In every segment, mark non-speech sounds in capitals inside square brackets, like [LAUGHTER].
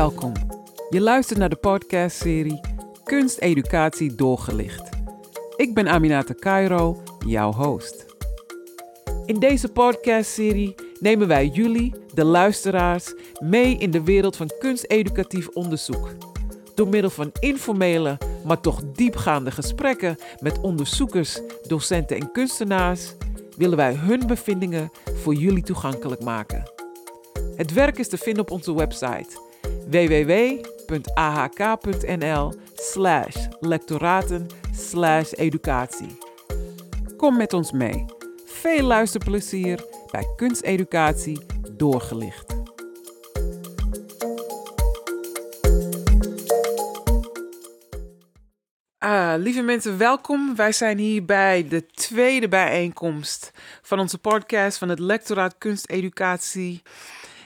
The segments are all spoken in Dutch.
Welkom. Je luistert naar de podcastserie Kunsteducatie doorgelicht. Ik ben Aminata Cairo, jouw host. In deze podcastserie nemen wij jullie, de luisteraars, mee in de wereld van kunsteducatief onderzoek. Door middel van informele, maar toch diepgaande gesprekken met onderzoekers, docenten en kunstenaars willen wij hun bevindingen voor jullie toegankelijk maken. Het werk is te vinden op onze website www.ahk.nl slash lectoraten slash educatie. Kom met ons mee. Veel luisterplezier bij Kunsteducatie doorgelicht. Ah, lieve mensen, welkom. Wij zijn hier bij de tweede bijeenkomst van onze podcast van het Lectoraat Kunsteducatie.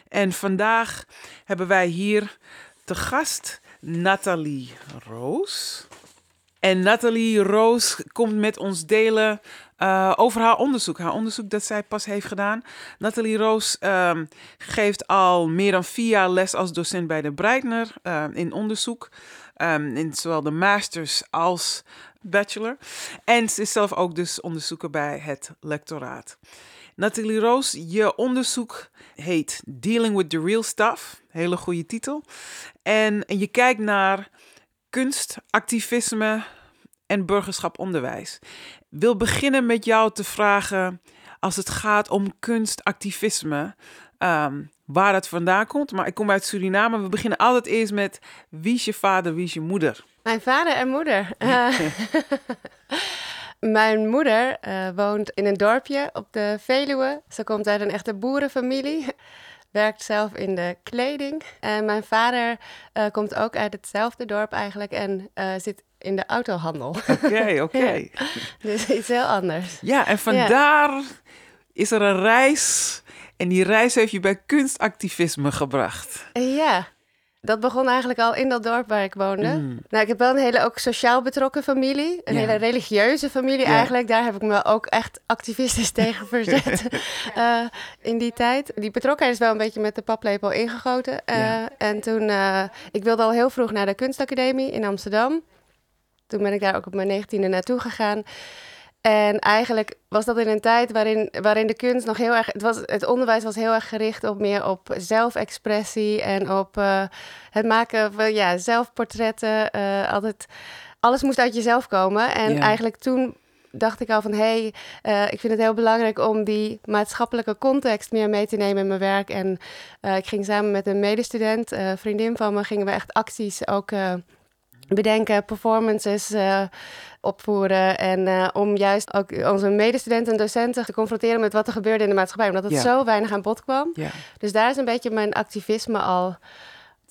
En vandaag hebben wij hier te gast Nathalie Roos. En Nathalie Roos komt met ons delen uh, over haar onderzoek. Haar onderzoek dat zij pas heeft gedaan. Nathalie Roos um, geeft al meer dan vier jaar les als docent bij de Breitner uh, in onderzoek. Um, in zowel de masters als bachelor. En ze is zelf ook dus onderzoeker bij het lectoraat. Nathalie Roos, je onderzoek heet Dealing with the Real Stuff. Hele goede titel. En je kijkt naar kunst, activisme en burgerschap onderwijs. Ik wil beginnen met jou te vragen, als het gaat om kunstactivisme, um, waar het vandaan komt. Maar ik kom uit Suriname. We beginnen altijd eerst met wie is je vader, wie is je moeder? Mijn vader en moeder. Uh, [LAUGHS] [LAUGHS] Mijn moeder uh, woont in een dorpje op de Veluwe. Ze komt uit een echte boerenfamilie. [LAUGHS] Werkt zelf in de kleding. En mijn vader uh, komt ook uit hetzelfde dorp eigenlijk en uh, zit in de autohandel. Oké, [LAUGHS] oké. Okay. ja. Dus iets heel anders. Ja, en vandaar ja. is er een reis. En die reis heeft je bij kunstactivisme gebracht. Ja, dat begon eigenlijk al in dat dorp waar ik woonde. Mm. Nou, ik heb wel een hele ook sociaal betrokken familie. Een ja. hele religieuze familie ja. eigenlijk. Daar heb ik me ook echt activistisch [LAUGHS] tegen verzet [LAUGHS] uh, in die tijd. Die betrokkenheid is wel een beetje met de paplepel ingegoten. Uh, ja. En toen, uh, ik wilde al heel vroeg naar de kunstacademie in Amsterdam. Toen ben ik daar ook op mijn negentiende naartoe gegaan. En eigenlijk was dat in een tijd waarin, waarin de kunst nog heel erg. Het, was, het onderwijs was heel erg gericht op meer op zelfexpressie en op uh, het maken van ja, zelfportretten. Uh, altijd, alles moest uit jezelf komen. En ja. eigenlijk toen dacht ik al van hé, hey, uh, ik vind het heel belangrijk om die maatschappelijke context meer mee te nemen in mijn werk. En ik ging samen met een medestudent, vriendin van me, gingen we echt acties ook bedenken, performances uh, opvoeren. En uh, om juist ook onze medestudenten en docenten te confronteren met wat er gebeurde in de maatschappij. Omdat het ja. zo weinig aan bod kwam. Ja. Dus daar is een beetje mijn activisme al,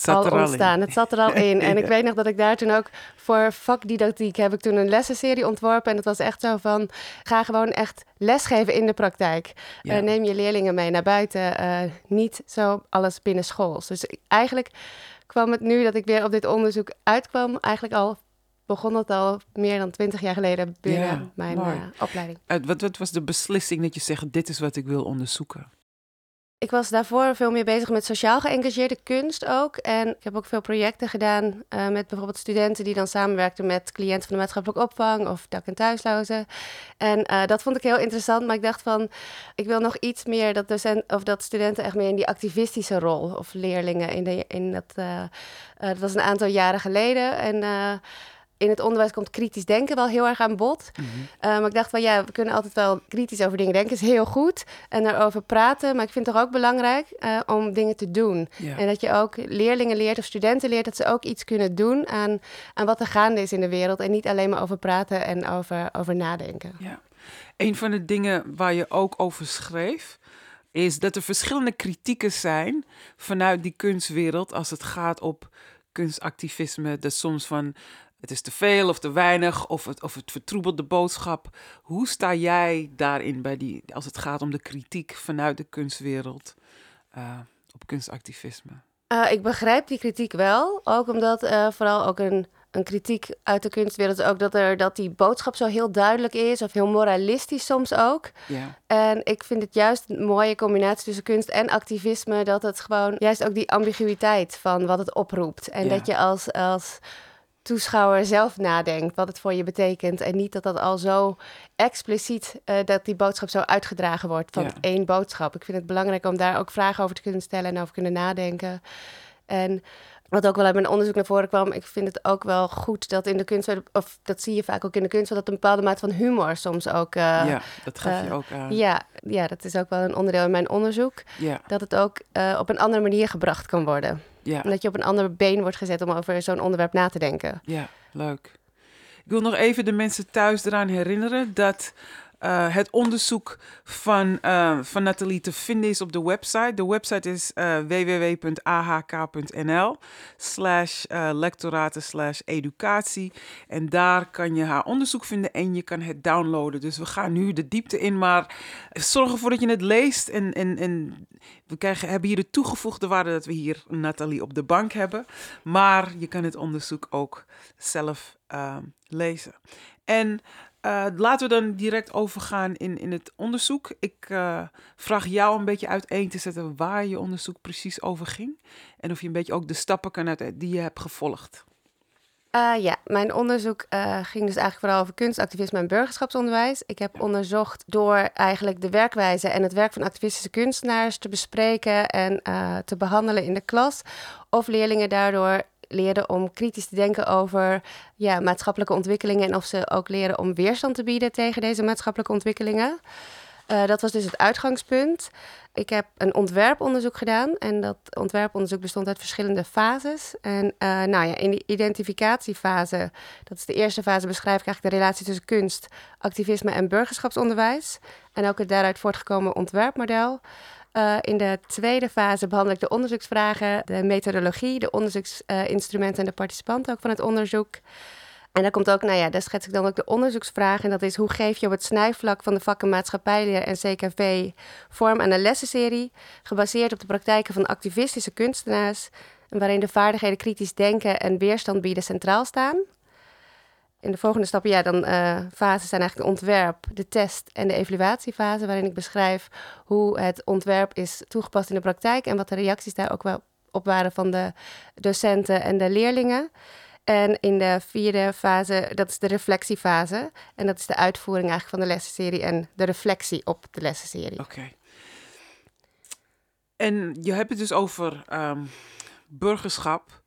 al ontstaan. Het zat er al in. [LAUGHS] En ik weet nog dat ik daar toen ook voor vakdidactiek heb ik toen een lessenserie ontworpen. En dat was echt zo van, ga gewoon echt lesgeven in de praktijk. Uh, neem je leerlingen mee naar buiten. niet zo alles binnen school. Dus eigenlijk kwam het nu dat ik weer op dit onderzoek uitkwam, eigenlijk al begon het al meer dan twintig jaar geleden binnen ja, mijn uh, opleiding. Uh, wat, wat was de beslissing dat je zegt, dit is wat ik wil onderzoeken? Ik was daarvoor veel meer bezig met sociaal geëngageerde kunst ook. En ik heb ook veel projecten gedaan uh, met bijvoorbeeld studenten die dan samenwerkten met cliënten van de maatschappelijke opvang of dak- en thuislozen. En uh, dat vond ik heel interessant, maar ik dacht van, ik wil nog iets meer dat, docent, of dat studenten echt meer in die activistische rol of leerlingen in, de, in dat, uh, dat was een aantal jaren geleden. En in het onderwijs komt kritisch denken wel heel erg aan bod. Mm -hmm. uh, maar ik dacht van ja, we kunnen altijd wel kritisch over dingen denken. is heel goed. En daarover praten. Maar ik vind het toch ook belangrijk uh, om dingen te doen. En dat je ook leerlingen leert of studenten leert dat ze ook iets kunnen doen aan, aan wat er gaande is in de wereld. En niet alleen maar over praten en over, over nadenken. Ja. Een van de dingen waar je ook over schreef. Is dat er verschillende kritieken zijn vanuit die kunstwereld als het gaat op kunstactivisme. Dat soms van het is te veel of te weinig of het, of het vertroebelt de boodschap. Hoe sta jij daarin bij die, als het gaat om de kritiek vanuit de kunstwereld uh, op kunstactivisme? Uh, ik begrijp die kritiek wel, ook omdat uh, vooral ook een een kritiek uit de kunstwereld is ook dat, er, dat die boodschap zo heel duidelijk is, of heel moralistisch soms ook. Ja. En ik vind het juist een mooie combinatie tussen kunst en activisme, dat het gewoon juist ook die ambiguïteit van wat het oproept. En Ja. dat je als, als toeschouwer zelf nadenkt wat het voor je betekent. En niet dat dat al zo expliciet, eh, dat die boodschap zo uitgedragen wordt van Ja. één boodschap. Ik vind het belangrijk om daar ook vragen over te kunnen stellen en over kunnen nadenken. En wat ook wel uit mijn onderzoek naar voren kwam, ik vind het ook wel goed dat in de kunst, of dat zie je vaak ook in de kunst, dat een bepaalde mate van humor soms ook. eh, ja, dat gaf je eh, ook aan. ja, ja, dat is ook wel een onderdeel in mijn onderzoek. Ja, Dat het ook op een andere manier gebracht kan worden. Ja, En dat je op een ander been wordt gezet om over zo'n onderwerp na te denken. ja, leuk. Ik wil nog even de mensen thuis eraan herinneren dat eh, het onderzoek van, eh, van Nathalie te vinden is op de website. De website is eh, www.ahk.nl slash lectoraten slash educatie. En daar kan je haar onderzoek vinden en je kan het downloaden. Dus we gaan nu de diepte in, maar zorg ervoor dat je het leest. En, en, en we krijgen, hebben hier de toegevoegde waarde dat we hier Nathalie op de bank hebben. Maar je kan het onderzoek ook zelf lezen. En eh, laten we dan direct overgaan in, in het onderzoek. Ik eh, vraag jou een beetje uiteen te zetten waar je onderzoek precies over ging. En of je een beetje ook de stappen kan uit die je hebt gevolgd. Eh, ja, mijn onderzoek eh, ging dus eigenlijk vooral over kunstactivisme en burgerschapsonderwijs. Ik heb onderzocht door eigenlijk de werkwijze en het werk van activistische kunstenaars te bespreken en eh, te behandelen in de klas. Of leerlingen daardoor leren om kritisch te denken over ja, maatschappelijke ontwikkelingen en of ze ook leren om weerstand te bieden tegen deze maatschappelijke ontwikkelingen. Eh, dat was dus het uitgangspunt. Ik heb een ontwerponderzoek gedaan en dat ontwerponderzoek bestond uit verschillende fases. En eh, nou ja, in die identificatiefase, dat is de eerste fase, beschrijf ik eigenlijk de relatie tussen kunst, activisme en burgerschapsonderwijs. En ook het daaruit voortgekomen ontwerpmodel. Eh, in de tweede fase behandel ik de onderzoeksvragen, de methodologie, de onderzoeksinstrumenten en de participanten ook van het onderzoek. En daar komt ook, nou ja, daar schets ik dan ook de onderzoeksvraag. En dat is hoe geef je op het snijvlak van de vakken maatschappijleer en CKV vorm aan een lessenserie, gebaseerd op de praktijken van activistische kunstenaars, en waarin de vaardigheden kritisch denken en weerstand bieden centraal staan. In de volgende stappen, ja, dan eh fases zijn eigenlijk de ontwerp, de test en de evaluatiefase, waarin ik beschrijf hoe het ontwerp is toegepast in de praktijk en wat de reacties daar ook wel op waren van de docenten en de leerlingen. En in de vierde fase, dat is de reflectiefase. En dat is de uitvoering eigenlijk van de lessenserie en de reflectie op de lessenserie. Oké. En je hebt het dus over ehm, burgerschap.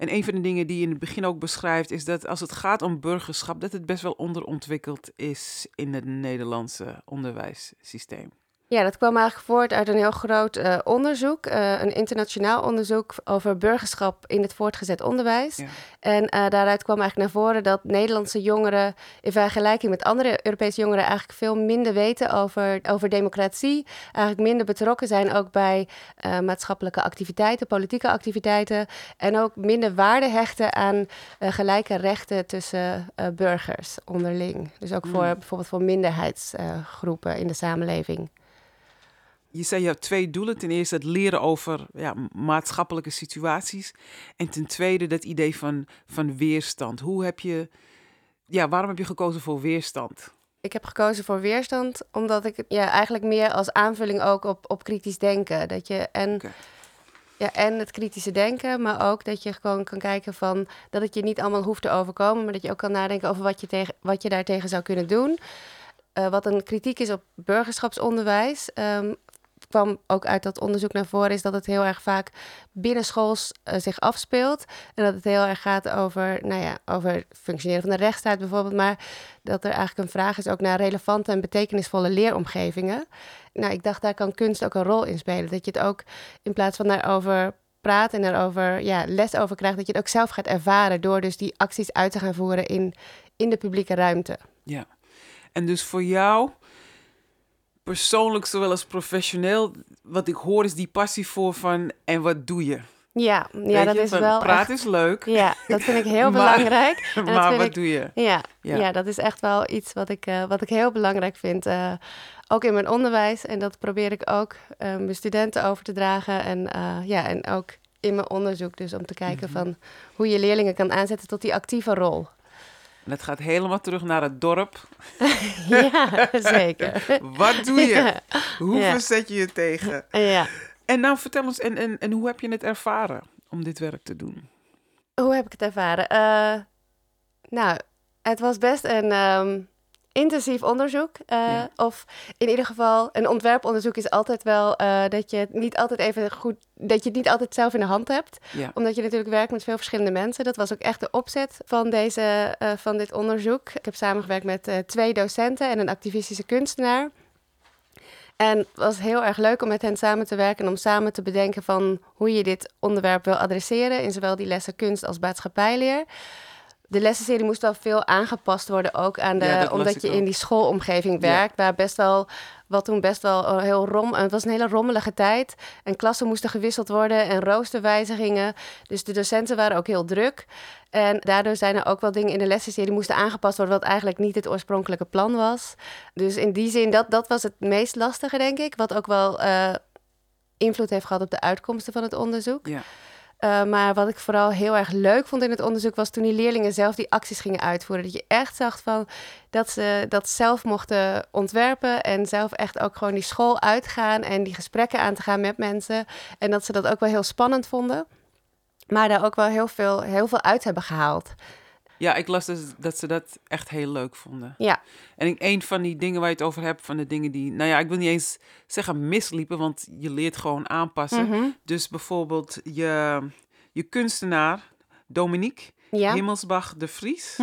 En een van de dingen die je in het begin ook beschrijft, is dat als het gaat om burgerschap, dat het best wel onderontwikkeld is in het Nederlandse onderwijssysteem. Ja, dat kwam eigenlijk voort uit een heel groot eh, onderzoek, eh, een internationaal onderzoek over burgerschap in het voortgezet onderwijs. Ja. En eh, daaruit kwam eigenlijk naar voren dat Nederlandse jongeren in vergelijking met andere Europese jongeren eigenlijk veel minder weten over, over democratie. Eigenlijk minder betrokken zijn ook bij maatschappelijke activiteiten, politieke activiteiten. En ook minder waarde hechten aan gelijke rechten tussen burgers onderling. Dus ook voor Mm. bijvoorbeeld voor minderheidsgroepen in de samenleving. Je zei je hebt twee doelen. Ten eerste het leren over ja, maatschappelijke situaties. En ten tweede dat idee van, van weerstand. Hoe heb je, ja, waarom heb je gekozen voor weerstand? Ik heb gekozen voor weerstand, omdat ik ja, eigenlijk meer als aanvulling ook op, op kritisch denken. Dat je en, ja, en het kritische denken, maar ook dat je gewoon kan kijken van dat het je niet allemaal hoeft te overkomen, maar dat je ook kan nadenken over wat je, tegen, wat je daartegen zou kunnen doen. Eh, wat een kritiek is op burgerschapsonderwijs, ehm, kwam ook uit dat onderzoek naar voren, is dat het heel erg vaak binnenschools eh, zich afspeelt. En dat het heel erg gaat over, nou ja, over functioneren van de rechtsstaat bijvoorbeeld, maar dat er eigenlijk een vraag is ook naar relevante en betekenisvolle leeromgevingen. Nou, ik dacht, daar kan kunst ook een rol in spelen. Dat je het ook in plaats van daarover praat en daarover ja, les over krijgt, dat je het ook zelf gaat ervaren door dus die acties uit te gaan voeren in, in de publieke ruimte. Ja. En dus voor jou, persoonlijk zowel als professioneel, wat ik hoor is die passie voor van en wat doe je? Ja, ja dat is wel echt- is leuk, Ja, dat vind ik heel [LAUGHS] Maar- belangrijk. [LAUGHS] En maar wat ik- doe je? Ja, Ja. ja. dat is echt wel iets wat ik, eh, wat ik heel belangrijk vind. eh, ook in mijn onderwijs. En dat probeer ik ook eh, mijn studenten over te dragen. En, ja, en ook in mijn onderzoek. Dus om te kijken van hoe je leerlingen kan aanzetten tot die actieve rol. En het gaat helemaal terug naar het dorp. [LAUGHS] ja, zeker. [LAUGHS] Wat doe je? Hoe Ja. verzet je je tegen? ja. En nou, vertel ons, en, en, en hoe heb je het ervaren om dit werk te doen? Hoe heb ik het ervaren? Eh, nou, het was best een ehm, intensief onderzoek. eh, Ja. Of in ieder geval, een ontwerponderzoek is altijd wel eh, dat je het niet altijd even goed, dat je het niet altijd zelf in de hand hebt. Ja. Omdat je natuurlijk werkt met veel verschillende mensen. Dat was ook echt de opzet van, deze, eh, van dit onderzoek. Ik heb samengewerkt met twee docenten en een activistische kunstenaar. En het was heel erg leuk om met hen samen te werken en om samen te bedenken van hoe je dit onderwerp wil adresseren in zowel die lessen kunst als maatschappijleer. De lessenserie moest wel veel aangepast worden ook aan de, Ja, omdat je ook. in die schoolomgeving Ja. werkt, waar best wel wat toen best wel eh, heel rom. Het was een hele rommelige tijd. En klassen moesten gewisseld worden en roosterwijzigingen. Dus de docenten waren ook heel druk. En daardoor zijn er ook wel dingen in de lessenserie die moesten aangepast worden, wat eigenlijk niet het oorspronkelijke plan was. Dus in die zin, dat, dat was het meest lastige, denk ik. Wat ook wel eh, invloed heeft gehad op de uitkomsten van het onderzoek. Ja. Uh, maar wat ik vooral heel erg leuk vond in het onderzoek was toen die leerlingen zelf die acties gingen uitvoeren. Dat je echt zag van dat ze dat zelf mochten ontwerpen en zelf echt ook gewoon die school uitgaan en die gesprekken aan te gaan met mensen. En dat ze dat ook wel heel spannend vonden. Maar daar ook wel heel veel, heel veel uit hebben gehaald. Ja, ik las dus dat ze dat echt heel leuk vonden. Ja. En ik, een van die dingen waar je het over hebt, van de dingen die, nou ja, ik wil niet eens zeggen misliepen, want je leert gewoon aanpassen. Mhm. Dus bijvoorbeeld je, je kunstenaar, Dominique Ja. Himmelsbach de Vries.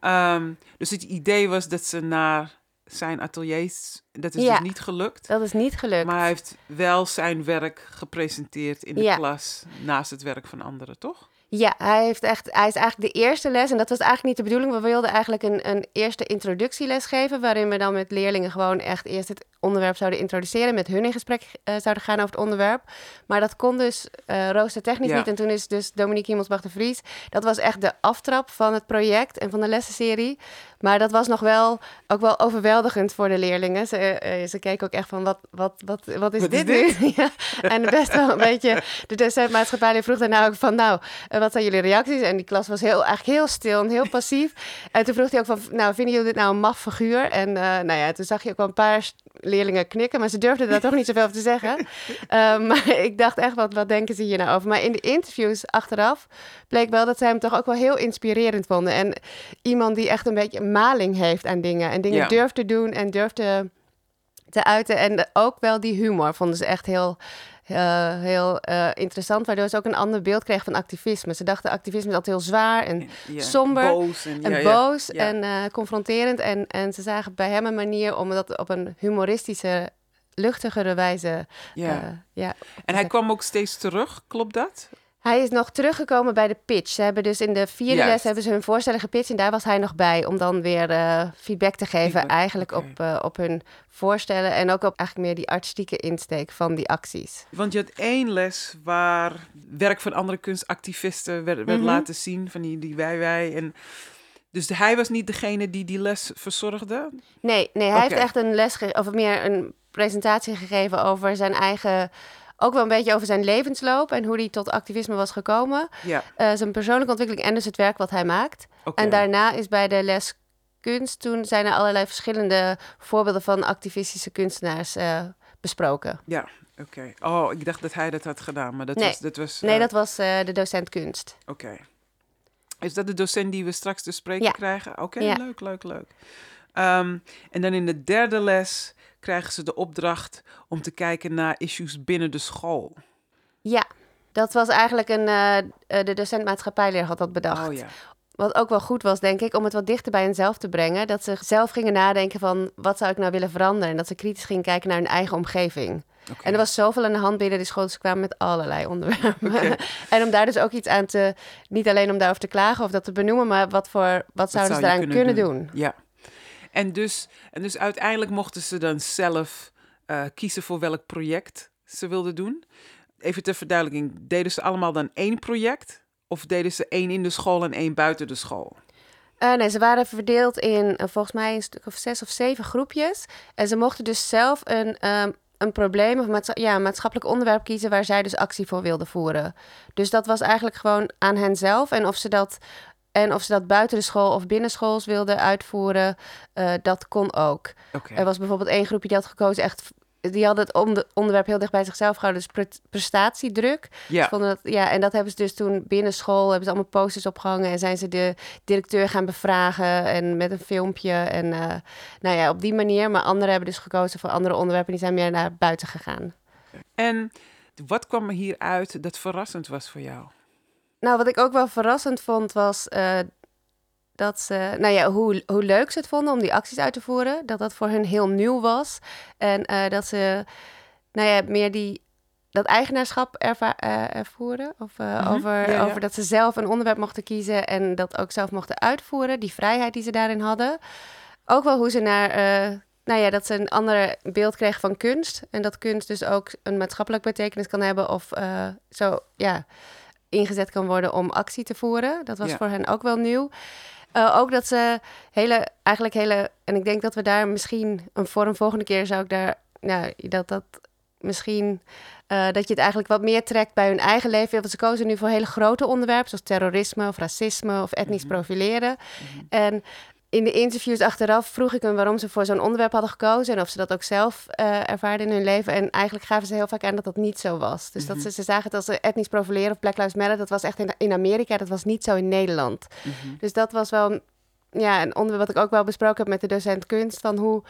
Ehm, dus het idee was dat ze naar zijn ateliers, dat is Ja. dus niet gelukt. Dat is niet gelukt. Maar hij heeft wel zijn werk gepresenteerd in de Ja. klas naast het werk van anderen, toch? Ja, hij, heeft echt, hij is eigenlijk de eerste les. En dat was eigenlijk niet de bedoeling. We wilden eigenlijk een, een eerste introductieles geven. Waarin we dan met leerlingen gewoon echt eerst het onderwerp zouden introduceren. Met hun in gesprek eh, zouden gaan over het onderwerp. Maar dat kon dus eh roostertechnisch Ja. niet. En toen is dus Dominique Himmelsbach de Vries. Dat was echt de aftrap van het project en van de lessenserie. Maar dat was nog wel, ook wel overweldigend voor de leerlingen. Ze, eh, ze keken ook echt van, wat, wat, wat, wat is Wat is dit nu? [LAUGHS] ja. En best wel een beetje, de docent maatschappij vroeg daarna ook van, nou, wat zijn jullie reacties? En die klas was heel, eigenlijk heel stil en heel passief. En toen vroeg hij ook van, nou, vinden jullie dit nou een maf figuur? En eh, nou ja, toen zag je ook wel een paar leerlingen knikken, maar ze durfden daar toch niet zoveel over te zeggen. [LAUGHS] Eh, maar ik dacht echt, wat, wat denken ze hier nou over? Maar in de interviews achteraf bleek wel dat zij hem toch ook wel heel inspirerend vonden. En iemand die echt een beetje maling heeft aan dingen. En dingen Ja. durft te doen en durft te, te uiten. En ook wel die humor vonden ze echt heel, eh, heel eh, interessant. Waardoor ze ook een ander beeld kregen van activisme. Ze dachten activisme is altijd heel zwaar en Ja, Somber Boos en, en ja, ja. boos Ja. en eh, confronterend. En, en ze zagen bij hem een manier om dat op een humoristische, luchtigere wijze. Ja. ja. en hij kwam ook steeds terug, klopt dat? Hij is nog teruggekomen bij de pitch. Ze hebben dus in de vierde Juist. les hebben ze hun voorstellen gepitcht en daar was hij nog bij om dan weer eh, feedback te geven eigenlijk op, eh, op hun voorstellen en ook op eigenlijk meer die artistieke insteek van die acties. Want je had één les waar werk van andere kunstactivisten werd, werd Mhm. laten zien, van die, die wij wij. En dus hij was niet degene die die les verzorgde. Nee, nee hij heeft echt een les of meer een presentatie gegeven over zijn eigen ook wel een beetje over zijn levensloop en hoe hij tot activisme was gekomen. Ja, Eh, zijn persoonlijke ontwikkeling en dus het werk wat hij maakt. En daarna is bij de les kunst, toen zijn er allerlei verschillende voorbeelden van activistische kunstenaars eh, besproken. Ja, oké. Oh, ik dacht dat hij dat had gedaan, maar dat Nee. was... Dat was Nee, eh, dat was de docent kunst. Oké. Is dat de docent die we straks te spreken Ja. krijgen? Oké, Ja. leuk, leuk, leuk. Ehm, en dan in de derde les krijgen ze de opdracht om te kijken naar issues binnen de school. Ja, dat was eigenlijk een. eh, eh, de docent maatschappijleer had dat bedacht. Oh ja. Wat ook wel goed was, denk ik, om het wat dichter bij henzelf te brengen. Dat ze zelf gingen nadenken van wat zou ik nou willen veranderen. En dat ze kritisch gingen kijken naar hun eigen omgeving. En er was zoveel aan de hand binnen die school, dus ze kwamen met allerlei onderwerpen. [LAUGHS] En om daar dus ook iets aan te, niet alleen om daarover te klagen of dat te benoemen, maar wat, voor, wat zouden zou ze je daaraan kunnen kunnen, doen? doen? Ja. En dus, en dus uiteindelijk mochten ze dan zelf eh, kiezen voor welk project ze wilden doen. Even ter verduidelijking, deden ze allemaal dan één project? Of deden ze één in de school en één buiten de school? Eh, nee, ze waren verdeeld in eh, volgens mij een stuk of zes of zeven groepjes. En ze mochten dus zelf een, ehm, een probleem of maats ja, maatschappelijk onderwerp kiezen waar zij dus actie voor wilden voeren. Dus dat was eigenlijk gewoon aan hen zelf. En of ze dat, en of ze dat buiten de school of binnenschools wilden uitvoeren, uh, dat kon ook. Er was bijvoorbeeld één groepje die had gekozen echt die hadden het onder- onderwerp heel dicht bij zichzelf gehouden. Dus pre- prestatiedruk. Ja. Dat, ja, en dat hebben ze dus toen binnen school... hebben ze allemaal posters opgehangen... en zijn ze de directeur gaan bevragen... en met een filmpje. En eh, nou ja, op die manier. Maar anderen hebben dus gekozen voor andere onderwerpen... die zijn meer naar buiten gegaan. En wat kwam er hieruit dat verrassend was voor jou? Nou, wat ik ook wel verrassend vond was... eh, dat ze, nou ja, hoe, hoe leuk ze het vonden om die acties uit te voeren. Dat dat voor hun heel nieuw was. En eh, dat ze, nou ja, meer die, dat eigenaarschap erva- eh, ervoeren. Of Mhm. over, Ja, ja. over dat ze zelf een onderwerp mochten kiezen en dat ook zelf mochten uitvoeren. Die vrijheid die ze daarin hadden. Ook wel hoe ze naar, nou ja, dat ze een ander beeld kregen van kunst. En dat kunst dus ook een maatschappelijk betekenis kan hebben. Of zo, ja, ingezet kan worden om actie te voeren. Dat was Ja. voor hen ook wel nieuw. Eh, ook dat ze hele, eigenlijk hele, en ik denk dat we daar misschien een vorm volgende keer zou ik daar, nou, dat dat misschien, eh, dat je het eigenlijk wat meer trekt bij hun eigen leven. Want ze kozen nu voor hele grote onderwerpen, zoals terrorisme of racisme of etnisch Mhm. profileren. En in de interviews achteraf vroeg ik hen waarom ze voor zo'n onderwerp hadden gekozen en of ze dat ook zelf eh ervaarden in hun leven. En eigenlijk gaven ze heel vaak aan dat dat niet zo was. Dus Mhm. dat ze, ze zagen als een etnisch profileren of Black Lives Matter, dat was echt in, in Amerika, dat was niet zo in Nederland. Mhm. Dus dat was wel een- ja, een onderwerp wat ik ook wel besproken heb met de docent kunst. Van hoe,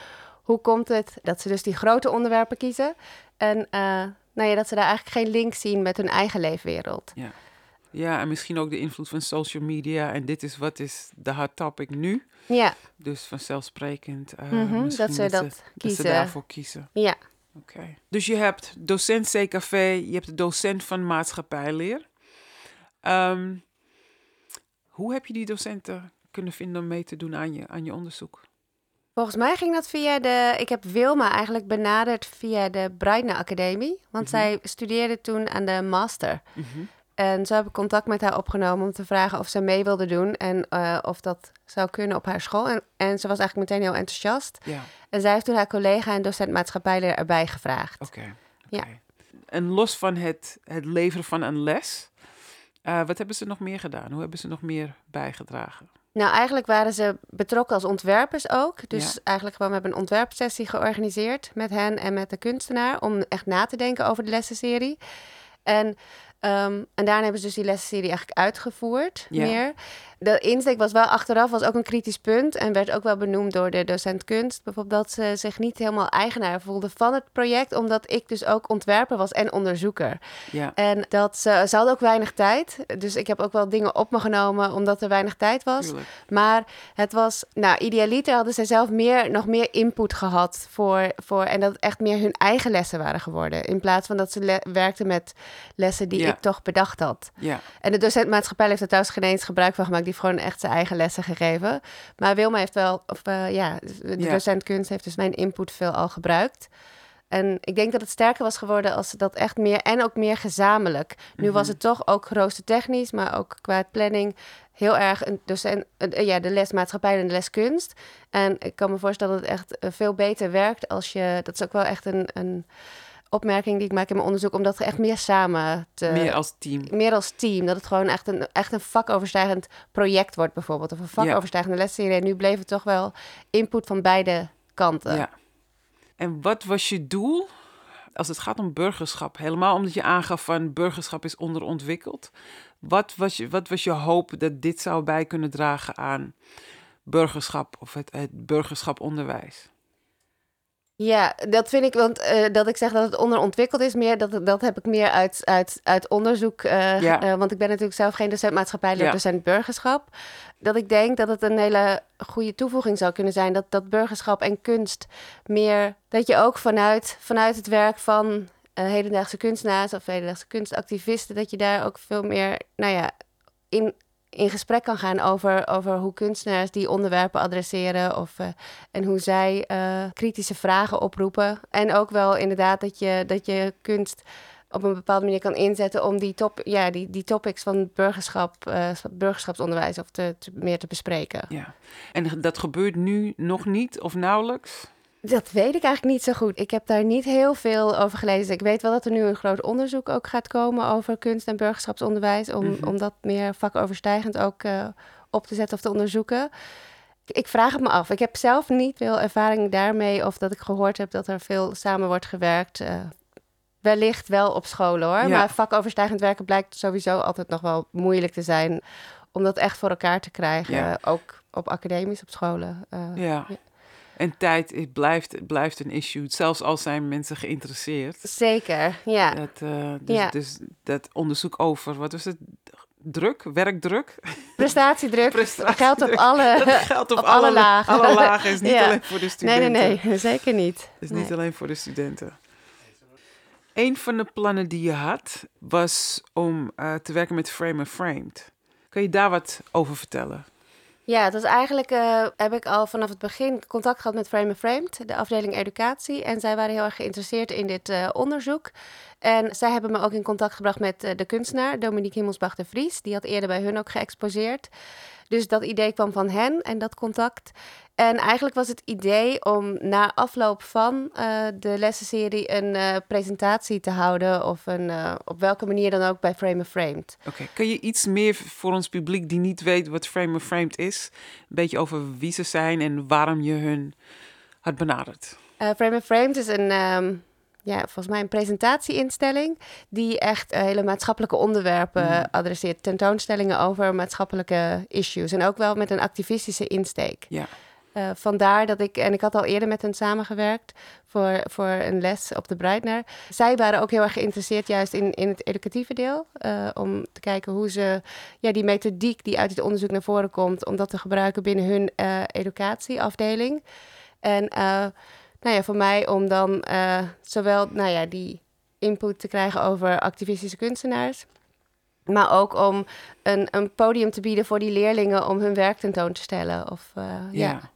hoe komt het dat ze dus die grote onderwerpen kiezen. En eh, nou ja, dat ze daar eigenlijk geen link zien met hun eigen leefwereld. Ja, en misschien ook de invloed van social media. En dit is wat is de hot topic nu. Ja, Dus vanzelfsprekend. misschien dat ze dat dat ze kiezen. daarvoor kiezen. Ja. Oké. Dus je hebt docent CKV, je hebt de docent van maatschappijleer. Ehm, hoe heb je die docenten kunnen vinden om mee te doen aan je, aan je onderzoek? Volgens mij ging dat via de. Ik heb Wilma eigenlijk benaderd via de Breitner Academie. Want Mhm. zij studeerde toen aan de master. Mhm. En zo heb ik contact met haar opgenomen om te vragen of ze mee wilde doen. En eh, of dat zou kunnen op haar school. En, en ze was eigenlijk meteen heel enthousiast. Ja, En zij heeft toen haar collega en docent maatschappijleer erbij gevraagd. oké. Ja. En los van het, het leveren van een les, eh, wat hebben ze nog meer gedaan? Hoe hebben ze nog meer bijgedragen? Nou, eigenlijk waren ze betrokken als ontwerpers ook. Dus Ja. eigenlijk gewoon, we hebben een ontwerpsessie georganiseerd met hen en met de kunstenaar. Om echt na te denken over de lessenserie. En, ehm, en daarna hebben ze dus die lessenserie eigenlijk uitgevoerd Ja. meer. De insteek was wel achteraf, was ook een kritisch punt. En werd ook wel benoemd door de docent kunst. Bijvoorbeeld dat ze zich niet helemaal eigenaar voelde van het project. Omdat ik dus ook ontwerper was en onderzoeker. Ja, En dat ze, ze hadden ook weinig tijd. Dus ik heb ook wel dingen op me genomen omdat er weinig tijd was. tuurlijk. Maar het was, nou, idealiter hadden zij zelf meer, nog meer input gehad voor, voor. En dat het echt meer hun eigen lessen waren geworden. In plaats van dat ze werkten met lessen die Ja. ik toch bedacht had. Ja, En de docent maatschappij heeft er trouwens geen eens gebruik van gemaakt. Die heeft gewoon echt zijn eigen lessen gegeven. Maar Wilma heeft wel, of eh, ja, de Ja. docent kunst heeft dus mijn input veel al gebruikt. En ik denk dat het sterker was geworden als ze dat echt meer en ook meer gezamenlijk. Nu was Mhm. het toch ook roostertechnisch, maar ook qua planning heel erg een docent, eh, ja, de les maatschappij en de les kunst. En ik kan me voorstellen dat het echt eh, veel beter werkt als je, dat is ook wel echt een, een opmerking die ik maak in mijn onderzoek, om dat echt meer samen te, meer als team. meer als team. Dat het gewoon echt een, echt een vakoverstijgend project wordt bijvoorbeeld. Of een vakoverstijgende lesserie. En nu bleef het toch wel input van beide kanten. Ja. En wat was je doel als het gaat om burgerschap? Helemaal omdat je aangaf van burgerschap is onderontwikkeld. Wat was je, wat was je hoop dat dit zou bij kunnen dragen aan burgerschap of het, het burgerschaponderwijs? Ja, dat vind ik, want eh, dat ik zeg dat het onderontwikkeld is, meer, dat, dat heb ik meer uit, uit, uit onderzoek. eh, Ja. eh, want ik ben natuurlijk zelf geen docent maatschappij, Ja. docent burgerschap. Dat ik denk dat het een hele goede toevoeging zou kunnen zijn. Dat, dat burgerschap en kunst meer, dat je ook vanuit, vanuit het werk van hedendaagse kunstenaars of hedendaagse kunstactivisten, dat je daar ook veel meer, nou ja, in, in gesprek kan gaan over, over hoe kunstenaars die onderwerpen adresseren of, eh, en hoe zij eh, kritische vragen oproepen. En ook wel inderdaad dat je, dat je kunst op een bepaalde manier kan inzetten om die, top, ja, die, die topics van burgerschap, eh, burgerschapsonderwijs of te, te- meer te bespreken. Ja. En dat gebeurt nu nog niet of nauwelijks? Dat weet ik eigenlijk niet zo goed. Ik heb daar niet heel veel over gelezen. Ik weet wel dat er nu een groot onderzoek ook gaat komen over kunst- en burgerschapsonderwijs. Om, Mhm. om dat meer vakoverstijgend ook eh, op te zetten of te onderzoeken. Ik vraag het me af. Ik heb zelf niet veel ervaring daarmee. Of dat ik gehoord heb dat er veel samen wordt gewerkt. eh, wellicht wel op scholen hoor. Ja. Maar vakoverstijgend werken blijkt sowieso altijd nog wel moeilijk te zijn. Om dat echt voor elkaar te krijgen. Ja. Ook op academisch, op scholen. eh. Ja. Ja. En tijd het blijft, het blijft een issue, zelfs al zijn mensen geïnteresseerd. Zeker, ja. Dat, eh, dus, Ja. dus dat onderzoek over, wat was het? Druk, werkdruk. Prestatiedruk [LAUGHS] Prestatiedruk. geldt op alle, [LAUGHS] Dat geldt op, op alle alle, lagen. Alle lagen is [LAUGHS] niet Ja. alleen voor de Nee, studenten. nee, nee, zeker niet. is Nee. niet alleen voor de studenten. Een van de plannen die je had was om eh, te werken met Frame and Framed. Kun je daar wat over vertellen? Ja, dat is eigenlijk eh, heb ik al vanaf het begin contact gehad met Frame Framed, de afdeling educatie. En zij waren heel erg geïnteresseerd in dit eh, onderzoek. En zij hebben me ook in contact gebracht met eh, de kunstenaar Dominique Himmelsbach de Vries. Die had eerder bij hun ook geëxposeerd. Dus dat idee kwam van hen en dat contact. En eigenlijk was het idee om na afloop van eh, de lessenserie een eh, presentatie te houden. Of een, eh, op welke manier dan ook bij Frame and Framed. Oké, kun je iets meer voor ons publiek die niet weet wat Frame and Framed is, een beetje over wie ze zijn en waarom je hun had benaderd? Frame and Framed is een, ehm, ja, volgens mij een presentatieinstelling die echt eh, hele maatschappelijke onderwerpen Mm. adresseert. Tentoonstellingen over maatschappelijke issues en ook wel met een activistische insteek. Ja. Eh, vandaar dat ik, en ik had al eerder met hen samengewerkt voor, voor een les op de Breitner. Zij waren ook heel erg geïnteresseerd juist in, in het educatieve deel. eh, om te kijken hoe ze ja, die methodiek die uit het onderzoek naar voren komt, om dat te gebruiken binnen hun educatieafdeling. En nou ja, voor mij om dan eh, zowel nou ja, die input te krijgen over activistische kunstenaars. Maar ook om een, een podium te bieden voor die leerlingen om hun werk tentoon te stellen. Of, eh, ja.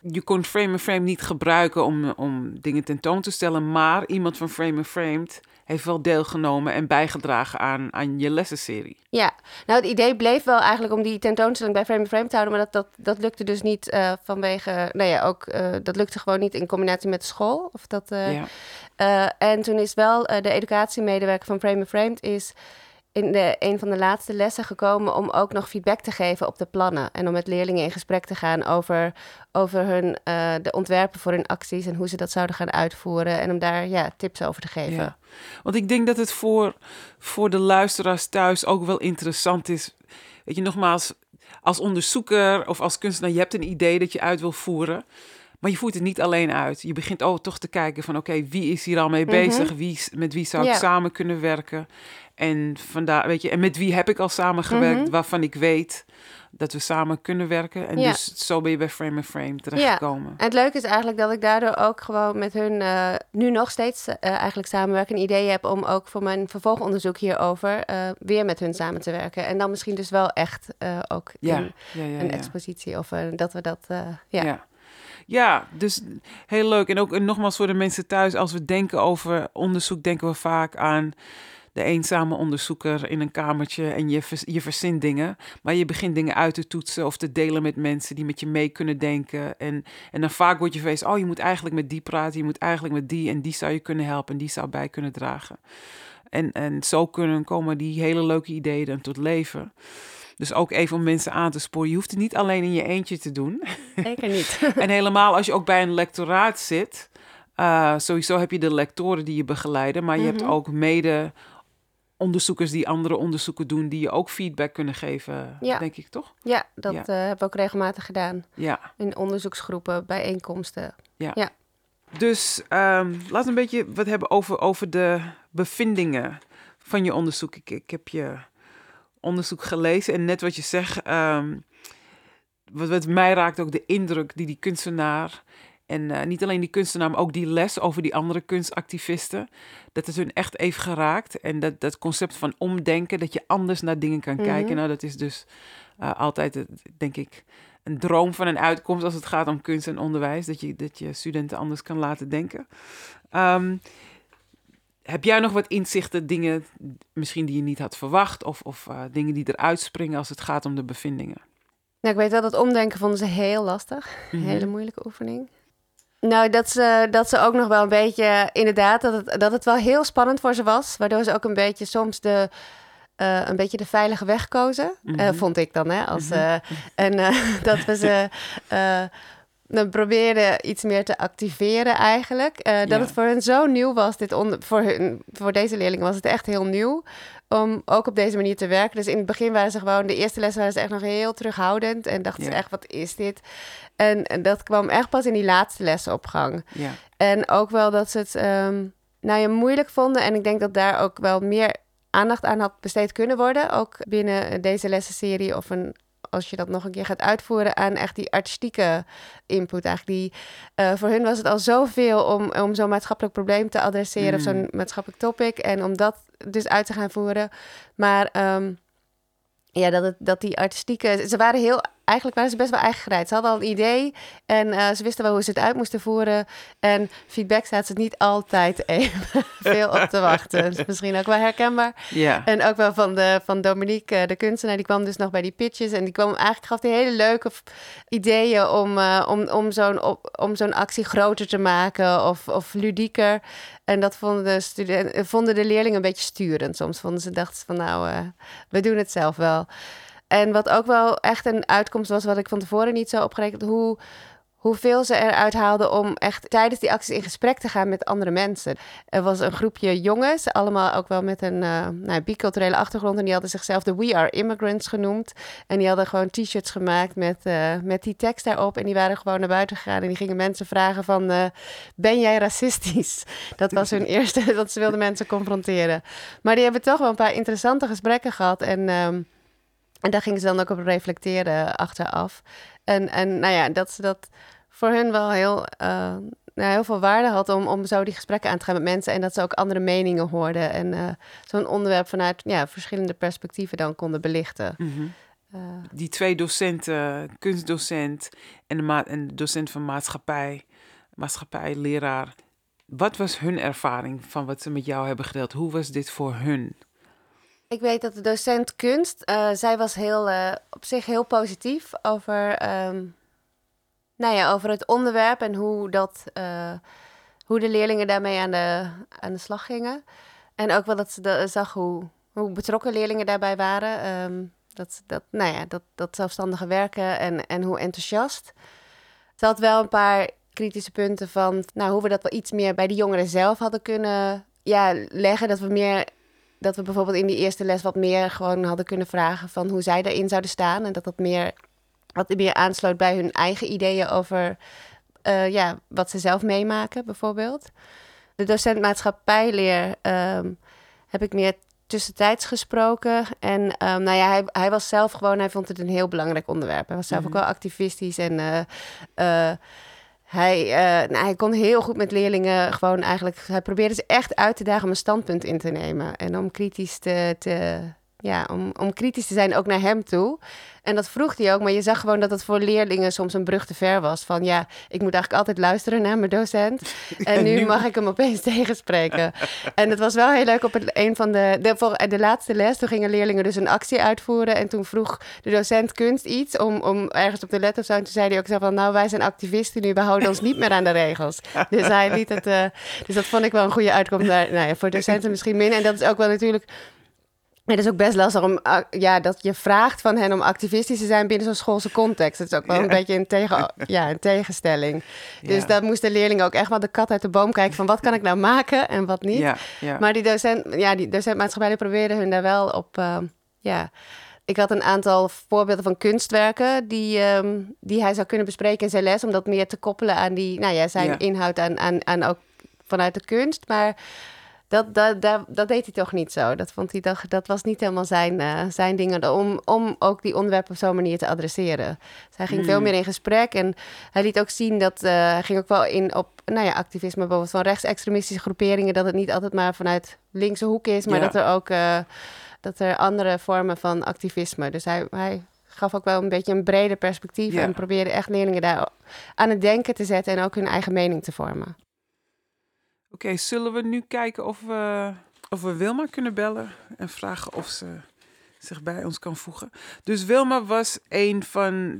Je kon Frame Frame niet gebruiken om, om dingen tentoon te stellen, maar iemand van Frame Framed heeft wel deelgenomen en bijgedragen aan, aan je lessenserie. Ja, nou het idee bleef wel eigenlijk om die tentoonstelling bij Frame Frame te houden, maar dat, dat, dat lukte dus niet eh, vanwege, nou ja, ook eh, dat lukte gewoon niet in combinatie met de school. Of dat, eh, ja. en toen is wel de educatiemedewerker van Frame Framed is in de, een van de laatste lessen gekomen om ook nog feedback te geven op de plannen. En om met leerlingen in gesprek te gaan over, over hun, eh, de ontwerpen voor hun acties en hoe ze dat zouden gaan uitvoeren. En om daar ja, tips over te geven. Ja. Want ik denk dat het voor, voor de luisteraars thuis ook wel interessant is. Weet je, nogmaals, als onderzoeker of als kunstenaar, je hebt een idee dat je uit wil voeren. Maar je voert het niet alleen uit. Je begint ook toch te kijken van oké, wie is hier al mee bezig? Wie, met wie zou ik samen kunnen werken? En vandaar, weet je, en met wie heb ik al samengewerkt Mhm. waarvan ik weet dat we samen kunnen werken. En Ja. dus zo ben je bij Frame and Frame terechtgekomen. En het leuke is eigenlijk dat ik daardoor ook gewoon met hun eh, nu nog steeds eh, eigenlijk samenwerk. Een idee heb om ook voor mijn vervolgonderzoek hierover eh, weer met hun samen te werken. En dan misschien dus wel echt ook Ja, in ja, ja. een ja. expositie of dat we dat, ja. Ja. Ja, dus heel leuk. En ook en nogmaals voor de mensen thuis, als we denken over onderzoek, denken we vaak aan de eenzame onderzoeker in een kamertje en je, je verzint dingen. Maar je begint dingen uit te toetsen of te delen met mensen die met je mee kunnen denken. En, en dan vaak word je verwezen, oh je moet eigenlijk met die praten, je moet eigenlijk met die en die zou je kunnen helpen en die zou bij kunnen dragen. En, en zo kunnen komen die hele leuke ideeën dan tot leven. Dus ook even om mensen aan te sporen. Je hoeft het niet alleen in je eentje te doen. Zeker niet. [LAUGHS] En helemaal als je ook bij een lectoraat zit. eh, sowieso heb je de lectoren die je begeleiden. Maar je hebt Mhm. ook mede onderzoekers die andere onderzoeken doen. Die je ook feedback kunnen geven, Ja. denk ik toch? ja, dat Ja. eh, hebben we ook regelmatig gedaan. Ja. In onderzoeksgroepen, bijeenkomsten. Dus ehm, laten we een beetje wat hebben over, over de bevindingen van je onderzoek. Ik, ik heb je onderzoek gelezen en net wat je zegt, ehm, wat, wat mij raakt ook de indruk die die kunstenaar en eh, niet alleen die kunstenaar, maar ook die les over die andere kunstactivisten, dat het hun echt heeft geraakt. En dat, dat concept van omdenken, dat je anders naar dingen kan Mhm. kijken, nou dat is dus eh, altijd, het, denk ik, een droom van een uitkomst als het gaat om kunst en onderwijs. Dat je, dat je studenten anders kan laten denken. Ehm, heb jij nog wat inzichten, dingen misschien die je niet had verwacht? Of, of eh, dingen die eruit springen als het gaat om de bevindingen? Nou, ik weet wel dat omdenken vonden ze heel lastig. Een Mhm. hele moeilijke oefening. Nou, dat ze, dat ze ook nog wel een beetje, inderdaad, dat het, dat het wel heel spannend voor ze was. Waardoor ze ook een beetje soms de, uh, een beetje de veilige weg kozen. Mm -hmm. uh, vond ik dan, hè. Als, uh, en [LAUGHS] dat we ze dan probeerden iets meer te activeren eigenlijk. dat ja. het voor hen zo nieuw was, dit onder, voor, hun, voor deze leerlingen was het echt heel nieuw. Om ook op deze manier te werken. Dus in het begin waren ze gewoon, de eerste les waren ze echt nog heel terughoudend. En dachten ja. ze echt, wat is dit? En, en, dat kwam echt pas in die laatste lessen op gang. Ja. En ook wel dat ze het um, nou ja, moeilijk vonden. En ik denk dat daar ook wel meer aandacht aan had besteed kunnen worden. Ook binnen deze lessenserie of een als je dat nog een keer gaat uitvoeren aan echt die artistieke input. Eigenlijk die, uh, voor hun was het al zoveel om, om zo'n maatschappelijk probleem te adresseren mm. of zo'n maatschappelijk topic. En om dat dus uit te gaan voeren. Maar um, ja, dat, het, dat die artistieke... Ze waren heel... Eigenlijk waren ze best wel eigen gereid. Ze hadden al een idee en uh, ze wisten wel hoe ze het uit moesten voeren. En feedback staat ze niet altijd [LAUGHS] even veel op te wachten. Misschien ook wel herkenbaar. Ja. En ook wel van, de, van Dominique, de kunstenaar, die kwam dus nog bij die pitches. En die kwam eigenlijk, gaf die hele leuke ideeën om, uh, om, om zo'n om zo'n actie groter te maken of, of ludieker. En dat vonden de, studenten, vonden de leerlingen een beetje sturend. Soms vonden ze, dachten ze van nou, uh, we doen het zelf wel. En wat ook wel echt een uitkomst was, wat ik van tevoren niet zo opgerekend, hoe, hoeveel ze eruit haalden om echt tijdens die acties in gesprek te gaan met andere mensen. Er was een groepje jongens, allemaal ook wel met een uh, nou, biculturele achtergrond. En die hadden zichzelf de We Are Immigrants genoemd. En die hadden gewoon t-shirts gemaakt met, uh, met die tekst daarop. En die waren gewoon naar buiten gegaan. En die gingen mensen vragen van, uh, ben jij racistisch? [LAUGHS] Dat was hun [LAUGHS] eerste, [LAUGHS] dat ze wilden mensen confronteren. Maar die hebben toch wel een paar interessante gesprekken gehad. En... Um, en daar gingen ze dan ook op reflecteren achteraf. En, en nou ja, dat ze dat voor hun wel heel, uh, nou, heel veel waarde had om, om zo die gesprekken aan te gaan met mensen. En dat ze ook andere meningen hoorden. En uh, zo'n onderwerp vanuit ja, verschillende perspectieven dan konden belichten. Mm -hmm. uh, die twee docenten, kunstdocent en de, ma en de docent van maatschappij, maatschappij, leraar. Wat was hun ervaring van wat ze met jou hebben gedeeld? Hoe was dit voor hun? Ik weet dat de docent kunst, uh, zij was heel, uh, op zich heel positief over, um, nou ja, over het onderwerp en hoe, dat, uh, hoe de leerlingen daarmee aan de, aan de slag gingen. En ook wel dat ze zag hoe, hoe betrokken leerlingen daarbij waren. Um, dat, dat, nou ja, dat, dat zelfstandige werken en, en hoe enthousiast. Ze had wel een paar kritische punten van nou, hoe we dat wel iets meer bij de jongeren zelf hadden kunnen ja, leggen. Dat we meer dat we bijvoorbeeld in die eerste les wat meer gewoon hadden kunnen vragen van hoe zij erin zouden staan. En dat dat meer, wat meer aansloot bij hun eigen ideeën over uh, ja, wat ze zelf meemaken, bijvoorbeeld. De docent maatschappijleer um, heb ik meer tussentijds gesproken. En um, nou ja, hij, hij was zelf gewoon, hij vond het een heel belangrijk onderwerp. Hij was zelf mm -hmm. ook wel activistisch en uh, uh, hij, uh, nou, hij kon heel goed met leerlingen gewoon eigenlijk... Hij probeerde ze echt uit te dagen om een standpunt in te nemen. En om kritisch te, te ja, om, om kritisch te zijn ook naar hem toe. En dat vroeg hij ook, maar je zag gewoon dat het voor leerlingen soms een brug te ver was. Van ja, ik moet eigenlijk altijd luisteren naar mijn docent. [LAUGHS] En nu mag ik hem opeens [LAUGHS] tegenspreken. en het was wel heel leuk op het, een van de, de, de laatste les. Toen gingen leerlingen dus een actie uitvoeren. En toen vroeg de docent kunst iets om, om ergens op te letten of zo. En toen zei hij ook zo van, nou wij zijn activisten nu, we houden ons niet meer aan de regels. [LAUGHS] Dus hij liet het, uh, dus dat vond ik wel een goede uitkomst. Naar, nou ja, voor docenten misschien minder. En dat is ook wel natuurlijk het is ook best lastig om ja, dat je vraagt van hen om activistisch te zijn binnen zo'n schoolse context. Het is ook wel ja. een beetje een, tegen, [LAUGHS] ja, een tegenstelling. Dus ja. dat moest de leerling ook echt wel de kat uit de boom kijken van wat kan ik nou maken en wat niet. Ja, maar die docent, ja, die docent maatschappij probeerde hun daar wel op. Uh, ja. Ik had een aantal voorbeelden van kunstwerken die, um, die hij zou kunnen bespreken in zijn les, om dat meer te koppelen aan die, nou ja, zijn inhoud aan, aan, aan ook vanuit de kunst. Maar dat, dat, dat, dat, deed hij toch niet zo. Dat, vond hij dat was niet helemaal zijn, uh, zijn dingen om, om ook die onderwerpen op zo'n manier te adresseren. Dus hij ging mm. veel meer in gesprek en hij liet ook zien dat uh, hij ging ook wel in op nou ja, activisme, bijvoorbeeld van rechtsextremistische groeperingen, dat het niet altijd maar vanuit linkse hoek is, maar ja. dat er ook uh, dat er andere vormen van activisme. Dus hij, hij gaf ook wel een beetje een breder perspectief ja. en probeerde echt leerlingen daar aan het denken te zetten en ook hun eigen mening te vormen. Oké, okay, zullen we nu kijken of we, of we Wilma kunnen bellen en vragen of ze zich bij ons kan voegen? Dus Wilma was een van.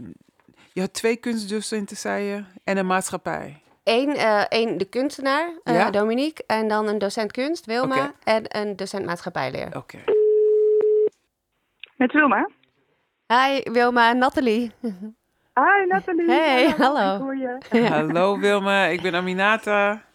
Je had twee kunstdocenten, zei je, en een maatschappij. één, uh, één de kunstenaar, uh, Ja. Dominique, en dan een docent kunst, Wilma, en een docent maatschappijleer. Oké. Met Wilma. Hi Wilma, Nathalie. Hi Nathalie. Hey, hallo. Ik hoor je. Hallo Wilma, ik ben Aminata.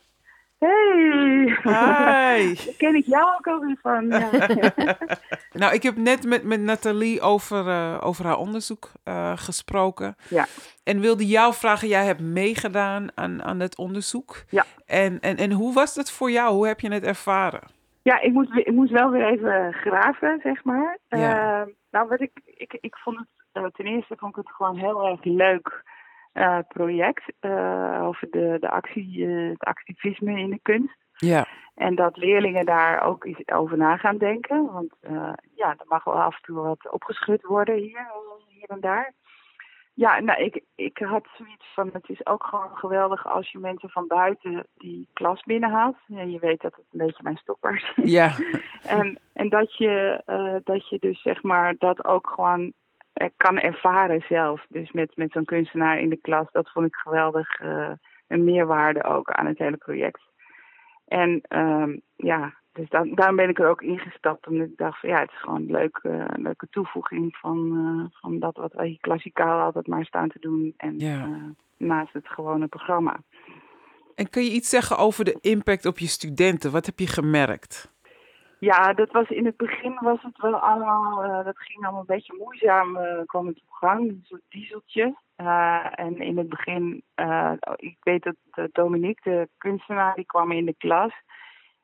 Hey. Hi. [LAUGHS] Daar ken ik jou ook alweer van. Ja. [LAUGHS] nou, ik heb net met, met Nathalie over, eh, over haar onderzoek eh, gesproken. Ja. En wilde jou vragen, jij hebt meegedaan aan, aan het onderzoek. Ja. En, en, en hoe was dat voor jou? Hoe heb je het ervaren? ja, ik moest, ik moest wel weer even graven, zeg maar. Ja. Eh, nou, wat ik, ik, ik vond het, eh, ten eerste vond ik het gewoon heel erg leuk eh, project eh, over de, de actie, eh, het activisme in de kunst. Ja. En dat leerlingen daar ook eens over na gaan denken. Want ja, er mag wel af en toe wat opgeschud worden hier, hier en daar. Ja, nou, ik, ik had zoiets van, het is ook gewoon geweldig als je mensen van buiten die klas binnenhaalt. En je weet dat het een beetje mijn stoppers is. Ja. [LAUGHS] En, en dat, je, dat je dus zeg maar dat ook gewoon kan ervaren zelf. Dus met, met zo'n kunstenaar in de klas, dat vond ik geweldig. eh, een meerwaarde ook aan het hele project. En ehm, ja, dus da daarom ben ik er ook ingestapt. Omdat ik dacht van ja, het is gewoon een leuke, een leuke toevoeging van, eh, van dat wat wij klassikaal altijd maar staan te doen. En Ja. eh, naast het gewone programma. En kun je iets zeggen over de impact op je studenten? Wat heb je gemerkt? Ja, dat was in het begin was het wel allemaal, eh, dat ging allemaal een beetje moeizaam, eh kwam het op gang, een soort dieseltje. Eh, en in het begin, ik weet dat Dominique, de kunstenaar, die kwam in de klas.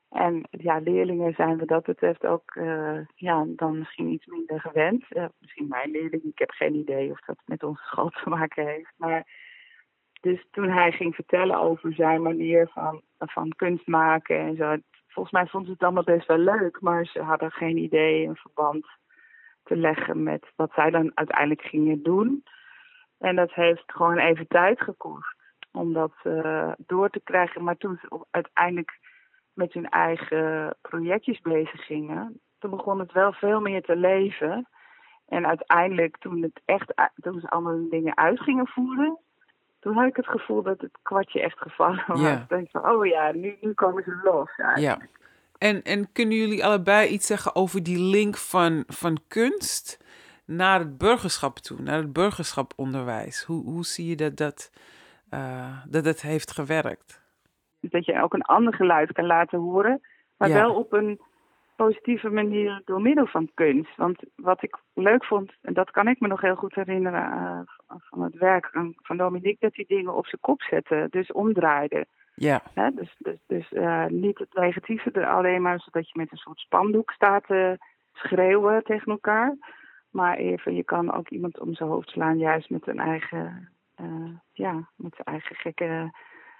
En ja, leerlingen zijn wat dat betreft ook, ja, dan misschien iets minder gewend. Misschien mijn leerling, ik heb geen idee of dat met onze school te maken heeft. Maar dus toen hij ging vertellen over zijn manier van, van kunst maken en zo. Volgens mij vonden ze het allemaal best wel leuk, maar ze hadden geen idee een verband te leggen met wat zij dan uiteindelijk gingen doen. En dat heeft gewoon even tijd gekost om dat eh, door te krijgen. Maar toen ze uiteindelijk met hun eigen projectjes bezig gingen, toen begon het wel veel meer te leven. En uiteindelijk, toen, het echt, toen ze allemaal dingen uit gingen voeren, toen had ik het gevoel dat het kwartje echt gevallen was. Ja. Ik denk van, oh ja, nu, nu komen ze los. Ja. En, en kunnen jullie allebei iets zeggen over die link van, van kunst naar het burgerschap toe, naar het burgerschaponderwijs? Hoe, hoe zie je dat dat, eh, dat het heeft gewerkt? Dus dat je ook een ander geluid kan laten horen, maar Ja. wel op een positieve manier door middel van kunst. Want wat ik leuk vond, en dat kan ik me nog heel goed herinneren eh, van- het werk van, Dominique, dat hij dingen op zijn kop zette, dus omdraaide. Ja? Dus, dus, dus eh, niet het negatieve er alleen maar, zodat je met een soort spandoek staat te schreeuwen tegen elkaar. Maar even, je kan ook iemand om zijn hoofd slaan, juist met een eigen, eh, ja, met zijn eigen gekke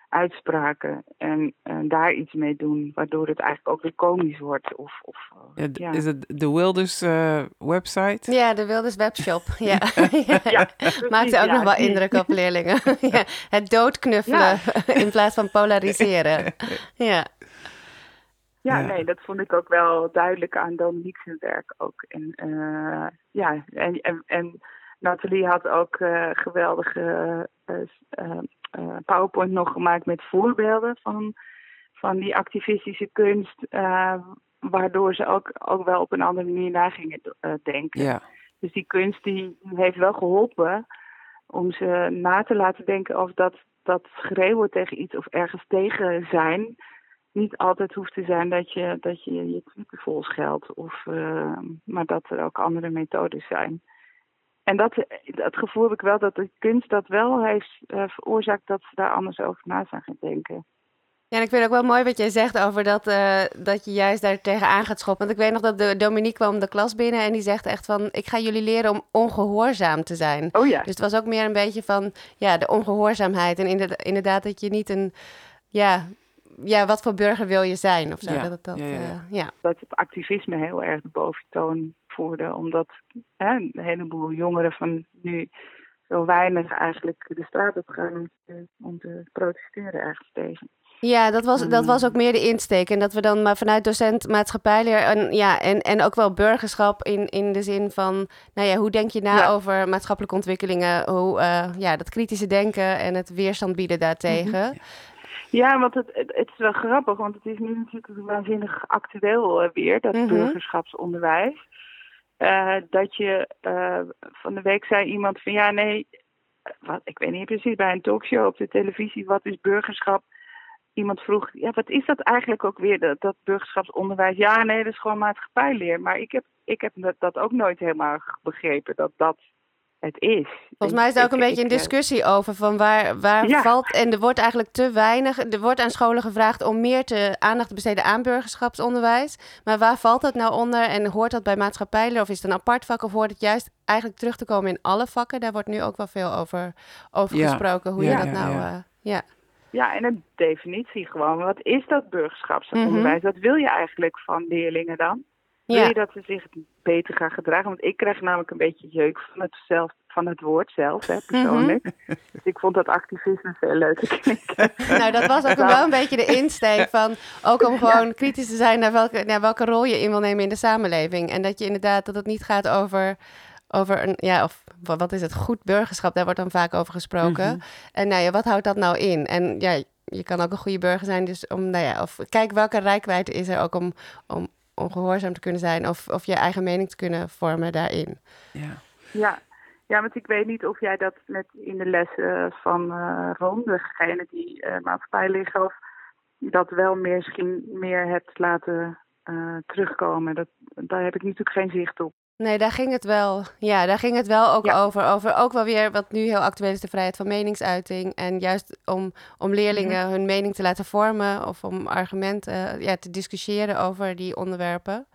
uitspraken. En, en daar iets mee doen, waardoor het eigenlijk ook weer komisch wordt. Of, of, eh, Ja, is het de Wilders eh, website? Ja, de Wilders Webshop. [LAUGHS] Ja. Ja, [LAUGHS] ook ja, nog wel indruk op leerlingen. [LAUGHS] ja. Het doodknuffelen in plaats van polariseren. Ja. Ja, Ja. nee, dat vond ik ook wel duidelijk aan Dominique's werk ook. En eh, ja, en, en, en Nathalie had ook eh, geweldige eh, eh, PowerPoint nog gemaakt met voorbeelden van, van die activistische kunst. waardoor ze ook, ook wel op een andere manier na gingen denken. Ja, Dus die kunst die, heeft wel geholpen om ze na te laten denken of dat, dat schreeuwen tegen iets of ergens tegen zijn niet altijd hoeft te zijn dat je dat je, je Twitter vol scheldt. Of, maar dat er ook andere methodes zijn. En dat, dat gevoel heb ik wel dat de kunst dat wel heeft eh, veroorzaakt dat ze daar anders over na zijn gaan denken. Ja, en ik vind ook wel mooi wat jij zegt over dat, eh, dat je juist daar tegenaan gaat schoppen. Want ik weet nog dat de Dominique kwam de klas binnen en die zegt echt van... ik ga jullie leren om ongehoorzaam te zijn. Oh ja, Dus het was ook meer een beetje van ja, de ongehoorzaamheid. En inderdaad, inderdaad dat je niet een... Ja, ja, wat voor burger wil je zijn of zo. Ja, Dat, het dat, ja, ja, ja. eh, ja. dat het activisme heel erg de boventoon Omdat hè, een heleboel jongeren van nu zo weinig eigenlijk de straat op gaan om te, om te protesteren ergens tegen. Ja, dat was, dat was ook meer de insteek. En dat we dan maar vanuit docent maatschappijleer en, ja, en, en ook wel burgerschap in, in de zin van, nou ja, hoe denk je na Ja. over maatschappelijke ontwikkelingen? Hoe, eh, ja, dat kritische denken en het weerstand bieden daartegen. Ja, want het, het, het, is wel grappig, want het is nu natuurlijk waanzinnig actueel uh, weer, dat Mhm. burgerschapsonderwijs. Eh, dat je eh, van de week zei iemand van ja, nee, wat, ik weet niet precies, bij een talkshow op de televisie, wat is burgerschap? Iemand vroeg, ja, wat is dat eigenlijk ook weer, dat, dat burgerschapsonderwijs? Ja, nee, dat is gewoon maatschappijleer. Maar ik heb, ik heb dat, dat ook nooit helemaal begrepen, dat dat het is. Volgens mij is er ook Ik- een beetje ik, een eh, discussie over van waar, waar Ja. valt... En er wordt eigenlijk te weinig... Er wordt aan scholen gevraagd om meer te, aandacht te besteden aan burgerschapsonderwijs. Maar waar valt dat nou onder? En hoort dat bij maatschappijleer of is het een apart vak? Of hoort het juist eigenlijk terug te komen in alle vakken? Daar wordt nu ook wel veel over, over Ja. gesproken. Hoe Ja, je dat ja, nou... ja. eh, ja. Ja, en een definitie gewoon. Wat is dat burgerschapsonderwijs? Wat wil je eigenlijk van leerlingen dan? Wil je dat ze zich beter gaan gedragen? Want ik krijg namelijk een beetje jeuk van het, zelf, van het woord zelf, hè, persoonlijk. Dus ik vond dat activisme veel leuker klinken. Nou, dat was ook [LAUGHS] wel een beetje de insteek van... ook om gewoon kritisch te zijn naar welke, naar welke rol je in wil nemen in de samenleving. En dat je inderdaad, dat het niet gaat over... Over een, ja, of wa- wat is het, goed burgerschap, daar wordt dan vaak over gesproken. Mhm. En nou ja, wat houdt dat nou in? En ja, je kan ook een goede burger zijn, dus om, nou ja, of kijk welke rijkwijde is er ook om, om, om gehoorzaam te kunnen zijn of, of je eigen mening te kunnen vormen daarin. Ja. Ja. ja, want ik weet niet of jij dat met in de lessen van eh Ron, degene die eh maatschappij liggen, of dat wel meer, misschien meer hebt laten eh, terugkomen. Dat, daar heb ik natuurlijk geen zicht op. Nee, daar ging het wel. Ja, daar ging het wel ook Ja. over. Over ook wel weer wat nu heel actueel is, de vrijheid van meningsuiting. En juist om, om leerlingen Mhm. hun mening te laten vormen of om argumenten eh, ja, te discussiëren over die onderwerpen.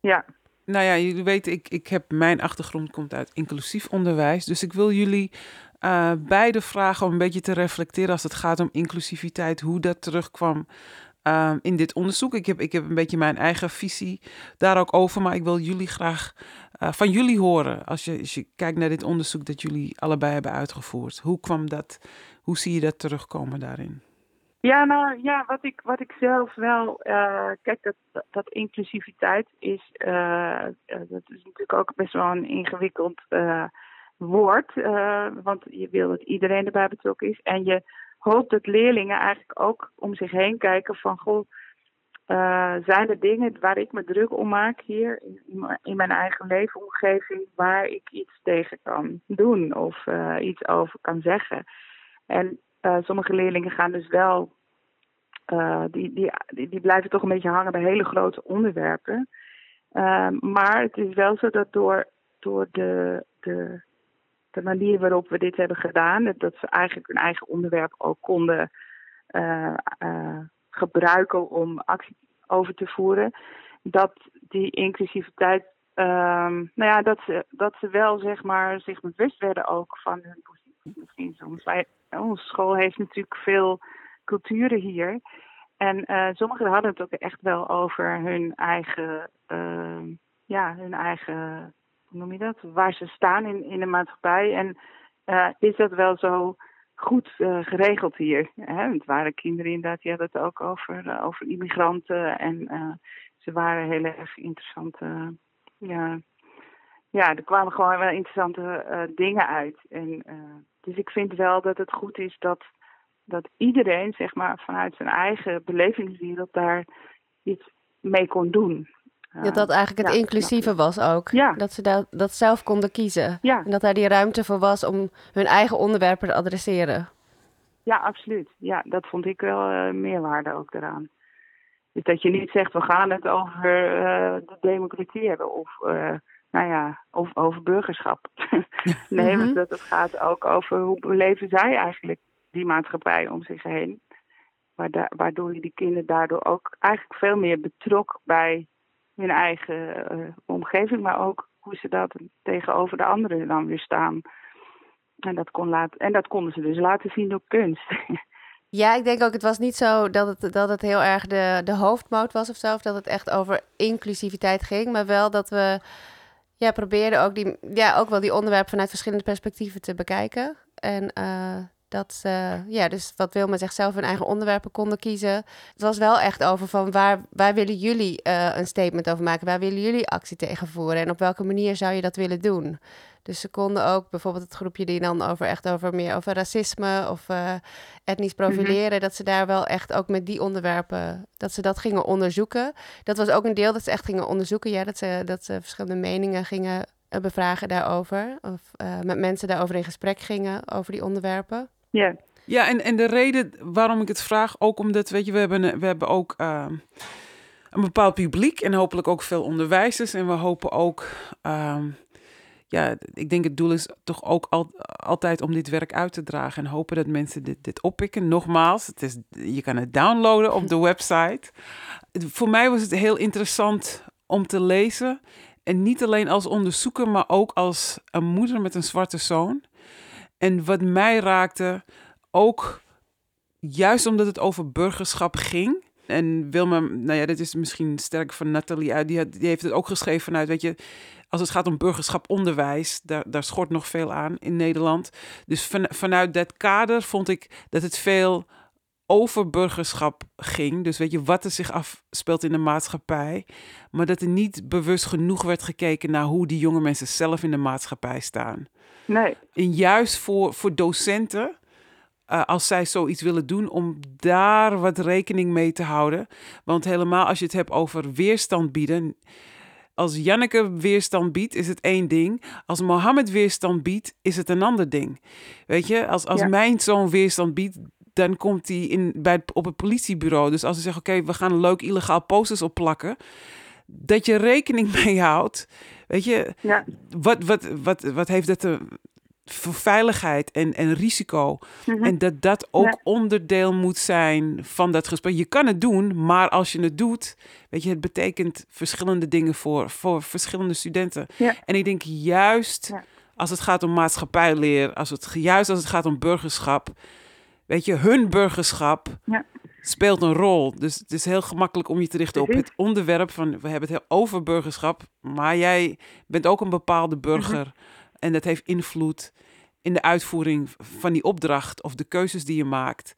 Ja, Nou ja, jullie weten, ik, ik heb, mijn achtergrond komt uit inclusief onderwijs. Dus ik wil jullie eh, beide vragen om een beetje te reflecteren als het gaat om inclusiviteit, hoe dat terugkwam ehm, in dit onderzoek. Ik heb, ik heb een beetje mijn eigen visie daar ook over, maar ik wil jullie graag eh, van jullie horen. Als je, als je kijkt naar dit onderzoek dat jullie allebei hebben uitgevoerd, hoe kwam dat, hoe zie je dat terugkomen daarin? Ja, nou ja, wat ik, wat ik zelf wel. eh, kijk, dat, dat, inclusiviteit is. eh, dat is natuurlijk ook best wel een ingewikkeld woord. want je wil dat iedereen erbij betrokken is. En je hoopt dat leerlingen eigenlijk ook om zich heen kijken van. Goh, eh, zijn er dingen waar ik me druk om maak hier in, in mijn- eigen leefomgeving waar ik iets tegen kan doen of eh, iets over kan zeggen? En eh, sommige leerlingen gaan dus wel, die, die, die, die blijven toch een beetje hangen bij hele grote onderwerpen. Ehm, maar het is wel zo dat door, door de, de, de manier waarop we dit hebben gedaan, dat- ze eigenlijk hun eigen onderwerp ook konden eh, eh, gebruiken om actie over te voeren, dat die inclusiviteit, ehm, nou ja, dat ze, dat ze wel zeg maar zich bewust werden ook van hun positie misschien soms. Wij, onze school heeft natuurlijk veel culturen hier. En eh, sommigen hadden het ook echt wel over hun eigen, ehm, ja, hun eigen, hoe noem je dat? Waar ze staan in, in de maatschappij. En eh, is dat wel zo goed eh, geregeld hier? Hè? Het waren kinderen inderdaad, die hadden het ook over, eh, over immigranten. En ze waren heel erg interessante, ja, ja, er kwamen gewoon wel interessante dingen uit. En, dus ik vind wel dat het goed is dat, dat iedereen, zeg maar, vanuit zijn eigen belevingswereld daar iets mee kon doen. Dat dat eigenlijk het ja, inclusieve was ook. Ja. Dat ze dat, dat zelf konden kiezen. Ja. En dat daar die ruimte voor was om hun eigen onderwerpen te adresseren. Ja, absoluut. Ja, dat vond ik wel eh, meerwaarde ook eraan. Dus dat je niet zegt, we gaan het over eh, de democratie hebben of, eh, nou ja, of over burgerschap. [LAUGHS] nee, Mhm. want dat, het gaat ook over hoe beleven zij eigenlijk die maatschappij om zich heen. Waardoor je die kinderen daardoor ook eigenlijk veel meer betrok bij hun eigen eh, omgeving, maar ook hoe ze dat tegenover de anderen dan weer staan. En dat, kon laten, en dat konden ze dus laten zien door kunst. [LAUGHS] Ja, ik denk ook, het was niet zo dat het, dat het heel erg de, de hoofdmoot was of zo. Of dat het echt over inclusiviteit ging. Maar wel dat we ja, probeerden ook, die, ja, ook wel die onderwerpen vanuit verschillende perspectieven te bekijken. En eh, Dat ze, ja, dus wat Wilma zegt, zelf hun eigen onderwerpen konden kiezen. Het was wel echt over van waar, waar willen jullie uh, een statement over maken? Waar willen jullie actie tegen voeren? En op welke manier zou je dat willen doen? Dus ze konden ook bijvoorbeeld het groepje die dan over echt over meer over racisme of uh, etnisch Mhm. profileren, dat ze daar wel echt ook met die onderwerpen, dat ze dat gingen onderzoeken. Dat was ook een deel dat ze echt gingen onderzoeken, ja, dat ze, dat ze verschillende meningen gingen uh, bevragen daarover. Of met mensen daarover in gesprek gingen over die onderwerpen. Ja. Ja, en, en de reden waarom ik het vraag, ook omdat, weet je, we hebben, we hebben ook uh, een bepaald publiek en hopelijk ook veel onderwijzers. En we hopen ook, uh, ja, ik denk het doel is toch ook al, altijd om dit werk uit te dragen en hopen dat mensen dit, dit oppikken. Nogmaals, het is, je kan het downloaden op de website. Voor mij was het heel interessant om te lezen. En niet alleen als onderzoeker, maar ook als een moeder met een zwarte zoon. En wat mij raakte, ook juist omdat het over burgerschap ging. En Wilma, nou ja, dit is misschien sterk van Nathalie uit. Die, heeft het ook geschreven vanuit, weet je, als het gaat om burgerschap onderwijs, daar, daar schort nog veel aan in Nederland. Dus van, vanuit dat kader vond ik dat het veel over burgerschap ging. Dus weet je, wat er zich afspeelt in de maatschappij. Maar dat er niet bewust genoeg werd gekeken naar hoe die jonge mensen zelf in de maatschappij staan. Nee. En juist voor, voor docenten, uh, als zij zoiets willen doen, om daar wat rekening mee te houden. Want helemaal als je het hebt over weerstand bieden. Als Janneke weerstand biedt, is het één ding. Als Mohammed weerstand biedt, is het een ander ding. Weet je, als, als ja. mijn zoon weerstand biedt, dan komt hij in, bij, op het politiebureau. Dus als ze zeggen, oké, okay, we gaan een leuk illegaal posters opplakken. Dat je rekening [LAUGHS] mee houdt. Weet je, ja. wat, wat, wat, wat heeft dat te, voor veiligheid en, en risico? Mhm. En dat dat ook Ja. onderdeel moet zijn van dat gesprek. Je kan het doen, maar als je het doet, weet je, het betekent verschillende dingen voor, voor verschillende studenten. Ja. En ik denk juist Ja. als het gaat om maatschappijleer, als het, juist als het gaat om burgerschap, weet je, hun burgerschap Ja. speelt een rol. Dus het is heel gemakkelijk om je te richten op het onderwerp van, we hebben het over burgerschap, maar jij bent ook een bepaalde burger Mhm. en dat heeft invloed in de uitvoering van die opdracht of de keuzes die je maakt.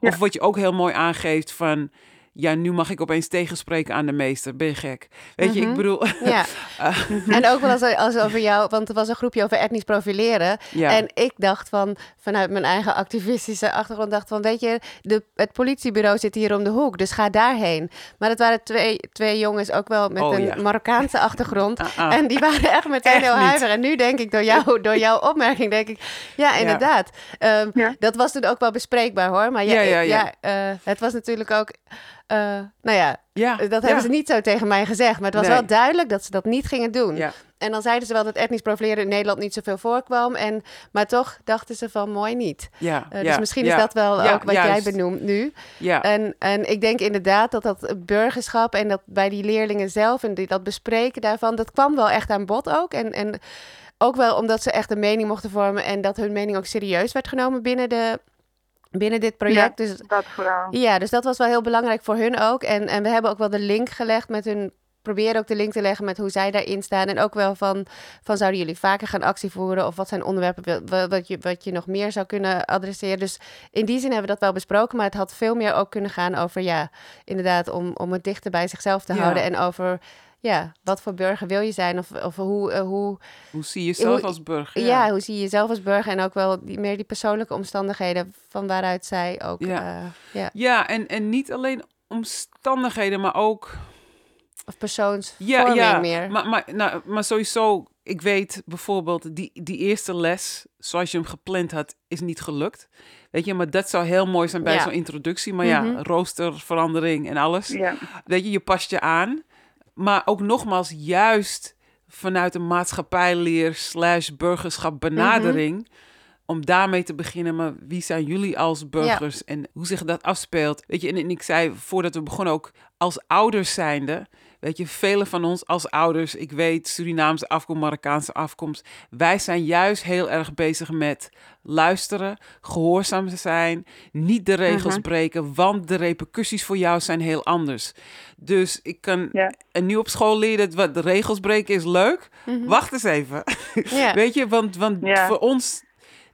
Of Ja. wat je ook heel mooi aangeeft van, ja, nu mag ik opeens tegenspreken aan de meester. Ben je gek? Weet je, ik Mhm. bedoel, Ja, [LAUGHS] eh, en ook wel als, als over jou, want er was een groepje over etnisch profileren. ja. En ik dacht van, vanuit mijn eigen activistische achtergrond, dacht van, weet je, de, het politiebureau zit hier om de hoek, dus ga daarheen. Maar het waren twee, twee jongens, ook wel met Oh, een ja. Marokkaanse achtergrond. [LAUGHS] Ah, ah. En die waren echt meteen Echt heel huiverig. En nu denk ik, door, jou, door jouw opmerking, denk ik, ja, inderdaad. Ehm, Ja. Dat was toen ook wel bespreekbaar hoor. Maar ja, Ja, ja, ja. eh, het was natuurlijk ook, eh, nou ja, ja, dat ja. hebben ze niet zo tegen mij gezegd. Maar het was Nee. wel duidelijk dat ze dat niet gingen doen. Ja. En dan zeiden ze wel dat etnisch profileren in Nederland niet zoveel voorkwam. En, maar toch dachten ze van mooi niet. Ja, Eh, dus misschien is dat wel ook wat juist. jij benoemt nu. Ja, En, en ik denk inderdaad dat dat burgerschap en dat bij die leerlingen zelf en die, dat bespreken daarvan, dat kwam wel echt aan bod ook. En, en ook wel omdat ze echt een mening mochten vormen en dat hun mening ook serieus werd genomen binnen, de, binnen dit project. Dus Dat vooral. ja, dus dat was wel heel belangrijk voor hun ook. En, en we hebben ook wel de link gelegd met hun. Proberen ook de link te leggen met hoe zij daarin staan. En ook wel van, van zouden jullie vaker gaan actie voeren? Of wat zijn onderwerpen wat je, wat je nog meer zou kunnen adresseren? Dus in die zin hebben we dat wel besproken. Maar het had veel meer ook kunnen gaan over, ja, inderdaad, om, om het dichter bij zichzelf te Ja. houden. En over, ja, wat voor burger wil je zijn? Of, of hoe, eh, hoe, hoe zie je jezelf hoe- als burger? ja. hoe zie je jezelf als burger? En ook wel die, meer die persoonlijke omstandigheden van waaruit zij ook, Ja. eh, ja, Ja, en, en niet alleen omstandigheden, maar ook of persoonsvorming Ja, ja. meer. Maar, maar, nou, maar sowieso, ik weet bijvoorbeeld, die, die eerste les, zoals je hem gepland had, is niet gelukt. Weet je, maar dat zou heel mooi zijn bij Ja. zo'n introductie. Maar Mhm. ja, roosterverandering en alles. Ja. Weet je, je past je aan. Maar ook nogmaals, juist vanuit een maatschappijleer slash burgerschap benadering... om daarmee te beginnen, maar wie zijn jullie als burgers en hoe zich dat afspeelt? Weet je, en, en ik zei voordat we begonnen ook als ouders zijnde, weet je, velen van ons als ouders, ik weet Surinaamse afkomst, Marokkaanse afkomst, wij zijn juist heel erg bezig met luisteren, gehoorzaam zijn, niet de regels Mhm. breken, want de repercussies voor jou zijn heel anders. Dus ik kan, Ja. en nu op school leren dat wat de regels breken is leuk. Mhm. Wacht eens even. [LAUGHS] Weet je, want, want voor ons,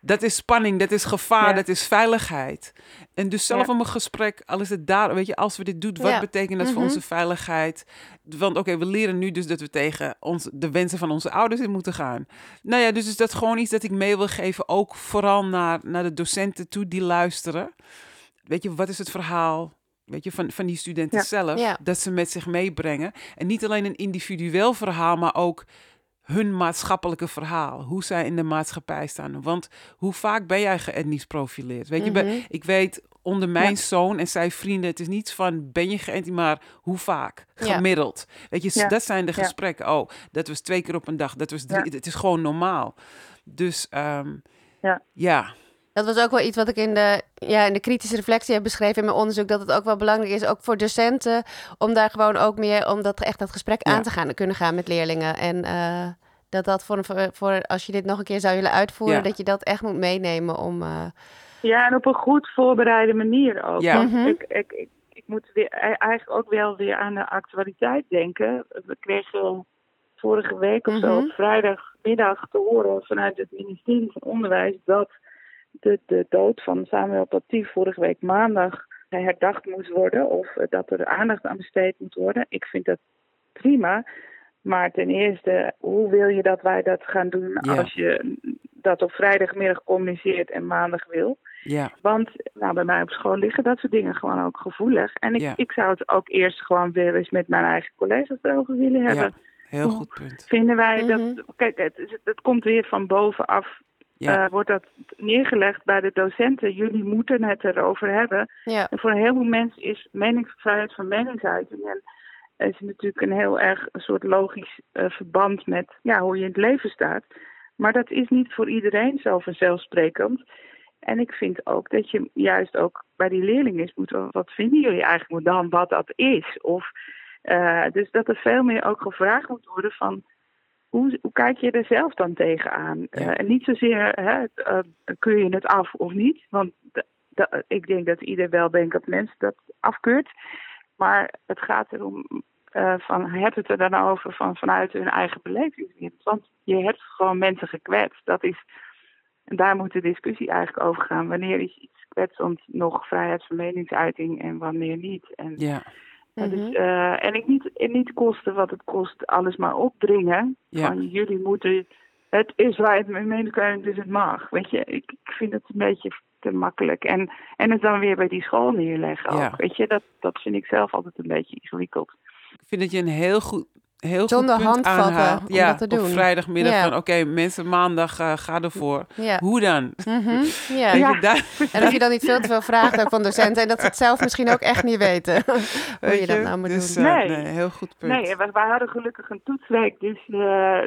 Dat is spanning, dat is gevaar, Ja. dat is veiligheid. En dus zelf Ja. om een gesprek, al is het daar, weet je, als we dit doen, wat Ja. betekent dat voor Mhm. onze veiligheid? Want oké, we leren nu dus dat we tegen ons, de wensen van onze ouders in moeten gaan. Nou ja, dus is dat gewoon iets dat ik mee wil geven, ook vooral naar, naar de docenten toe die luisteren. Weet je, wat is het verhaal? Weet je, van, van die studenten Ja. zelf, dat ze met zich meebrengen. En niet alleen een individueel verhaal, maar ook hun maatschappelijke verhaal. Hoe zij in de maatschappij staan. Want hoe vaak ben jij geëtnisch profileerd? Weet je, Mhm. ik weet onder mijn zoon en zijn vrienden, het is niets van ben je geëtnisch, maar hoe vaak? Ja. Gemiddeld. Weet je, Ja. dat zijn de gesprekken. Oh, dat was twee keer op een dag, dat was drie. Het is gewoon normaal. Dus ehm, Ja. Dat was ook wel iets wat ik in de, ja, in de kritische reflectie heb beschreven in mijn onderzoek. Dat het ook wel belangrijk is, ook voor docenten, om daar gewoon ook meer, om dat echt dat gesprek Ja. aan te gaan kunnen gaan met leerlingen. En eh, dat dat voor, een, voor, als je dit nog een keer zou willen uitvoeren, Ja. dat je dat echt moet meenemen om. eh, Ja, en op een goed voorbereide manier ook. Ja. Mhm. ik, ik, ik, ik moet weer, e- eigenlijk ook wel weer aan de actualiteit denken. We kregen vorige week of zo op vrijdagmiddag te horen vanuit het ministerie van Onderwijs dat de, de dood van Samuel Paty vorige week maandag herdacht moest worden. Of eh, dat er aandacht aan besteed moet worden. Ik vind dat prima. Maar ten eerste, hoe wil je dat wij dat gaan doen Ja. als je dat op vrijdagmiddag communiceert en maandag wil? Ja, Want nou, bij mij op school liggen dat soort dingen gewoon ook gevoelig. En ik, Ja. ik zou het ook eerst gewoon weer eens met mijn eigen collega's erover willen hebben. ja, heel goed punt. Vinden wij Mhm. dat. Kijk, het, het komt weer van bovenaf. Ja, eh, wordt dat neergelegd bij de docenten. Jullie moeten het erover hebben. ja. En voor een heleboel mensen is meningsvrijheid van meningsuiting. En is natuurlijk een heel erg een soort logisch eh, verband met ja, hoe je in het leven staat. Maar dat is niet voor iedereen zo vanzelfsprekend. En ik vind ook dat je juist ook bij die leerlingen eens moet. Wat vinden jullie eigenlijk dan wat dat is? Of, eh, dus dat er veel meer ook gevraagd moet worden van. Hoe, hoe kijk je er zelf dan tegenaan? Ja. Eh, en niet zozeer hè, eh, kun je het af of niet. Want ik denk dat ieder weldenkend mens dat afkeurt. Maar het gaat erom eh, van heb het er dan over van, vanuit hun eigen belevingswereld. Want je hebt gewoon mensen gekwetst. Dat is, en daar moet de discussie eigenlijk over gaan. Wanneer is iets kwetsend nog vrijheid van meningsuiting en wanneer niet? En, ja, dat is, Mhm. eh, en ik niet, en niet kosten wat het kost, alles maar opdringen. Ja. Van jullie moeten, het is vrijheid van meningsuiting, dus het mag. Weet je, ik, ik vind het een beetje te makkelijk. En, en het dan weer bij die school neerleggen Ja. ook. Weet je, dat, dat vind ik zelf altijd een beetje ingewikkeld. ik vind dat je een heel goed, heel Zonder goed punt handvatten aanhaalt. om ja, dat te op doen. vrijdagmiddag Ja. van oké, mensen maandag uh, ga ervoor. Ja. Hoe dan? Mhm. ja. Ja. je, daar, En of je dan niet veel te veel vraagt ook van docenten en dat ze het zelf misschien ook echt niet weten. [LAUGHS] Hoe je dat nou moet dus, doen. eh, Nee. nee, heel goed punt. Nee, we, we hadden gelukkig een toetsweek, dus eh,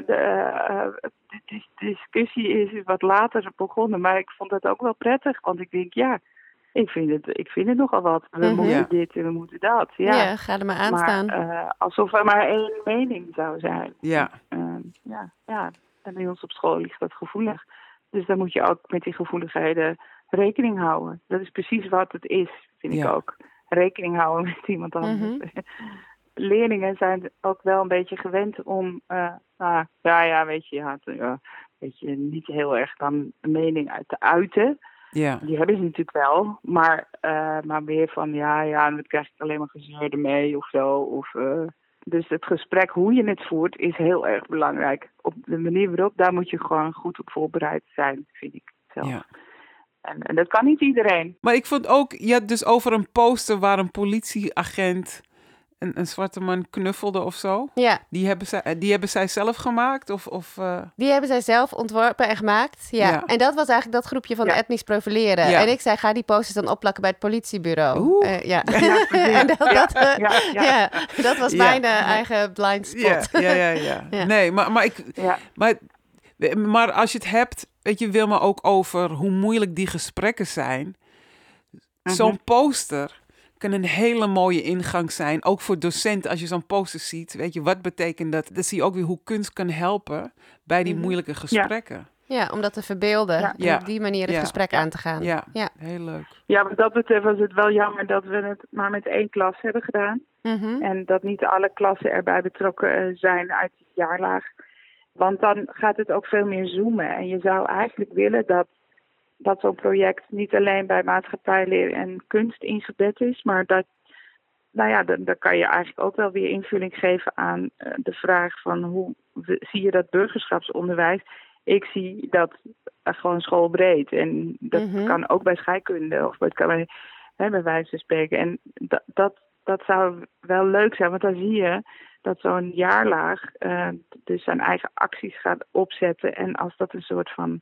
de, eh, de, dis- discussie is wat later begonnen. Maar ik vond dat ook wel prettig, want ik denk, ja, ik vind het, ik vind het nogal wat. We Mhm. moeten Ja. dit en we moeten dat. Ja, Ja, ga er maar aan staan. maar eh, alsof er maar één mening zou zijn. Ja, Eh, ja, ja, en bij ons op school ligt dat gevoelig. Dus dan moet je ook met die gevoeligheden rekening houden. Dat is precies wat het is, vind Ja. ik ook. Rekening houden met iemand anders. Mhm. [LAUGHS] Leerlingen zijn ook wel een beetje gewend om, eh, nou, ja, ja, weet je, ja, weet je, niet heel erg dan een mening uit te uiten. Ja, Die hebben ze natuurlijk wel, maar, eh, maar meer van, ja, ja, dan krijg ik alleen maar gezeur ermee of zo. Of, eh, dus het gesprek, hoe je het voert, is heel erg belangrijk. Op de manier waarop, daar moet je gewoon goed op voorbereid zijn, vind ik zelf. ja. En, en dat kan niet iedereen. Maar ik vond ook, je had dus over een poster waar een politieagent een, een zwarte man knuffelde of zo. Ja, Die hebben zij, eh, die hebben zij zelf gemaakt? Of, of, eh, die hebben zij zelf ontworpen en gemaakt. Ja. Ja. En dat was eigenlijk dat groepje van Ja. etnisch profileren. Ja. En ik zei, ga die posters dan opplakken bij het politiebureau. Oeh. Eh, ja. [LAUGHS] En dat, Ja, dat, ja, ja. ja, dat was Ja. mijn eigen blind spot. ja, ja, ja, ja. [LAUGHS] Ja. Nee, maar, maar, ik, Ja, maar, maar als je het hebt, weet je, wil maar ook over hoe moeilijk die gesprekken zijn. Mhm. Zo'n poster kan een hele mooie ingang zijn. Ook voor docenten, als je zo'n poster ziet. Weet je, wat betekent dat? Dan zie je ook weer hoe kunst kan helpen bij die Mhm. moeilijke gesprekken. Ja, om dat te verbeelden. Ja. En Ja. op die manier het Ja. gesprek aan te gaan. Ja, Ja. heel leuk. ja, wat dat betreft was het wel jammer dat we het maar met één klas hebben gedaan. Mhm. En dat niet alle klassen erbij betrokken eh, zijn uit die jaarlaag. Want dan gaat het ook veel meer zoomen. En je zou eigenlijk willen dat dat zo'n project niet alleen bij maatschappijleer en kunst ingebed is, maar dat, nou ja, dan, dan kan je eigenlijk ook wel weer invulling geven aan uh, de vraag van hoe zie je dat burgerschapsonderwijs? Ik zie dat uh, gewoon schoolbreed en dat Mhm. kan ook bij scheikunde of het kan bij, hè, bij wijze van spreken. En dat, dat, dat zou wel leuk zijn, want dan zie je dat zo'n jaarlaag uh, dus zijn eigen acties gaat opzetten. En als dat een soort van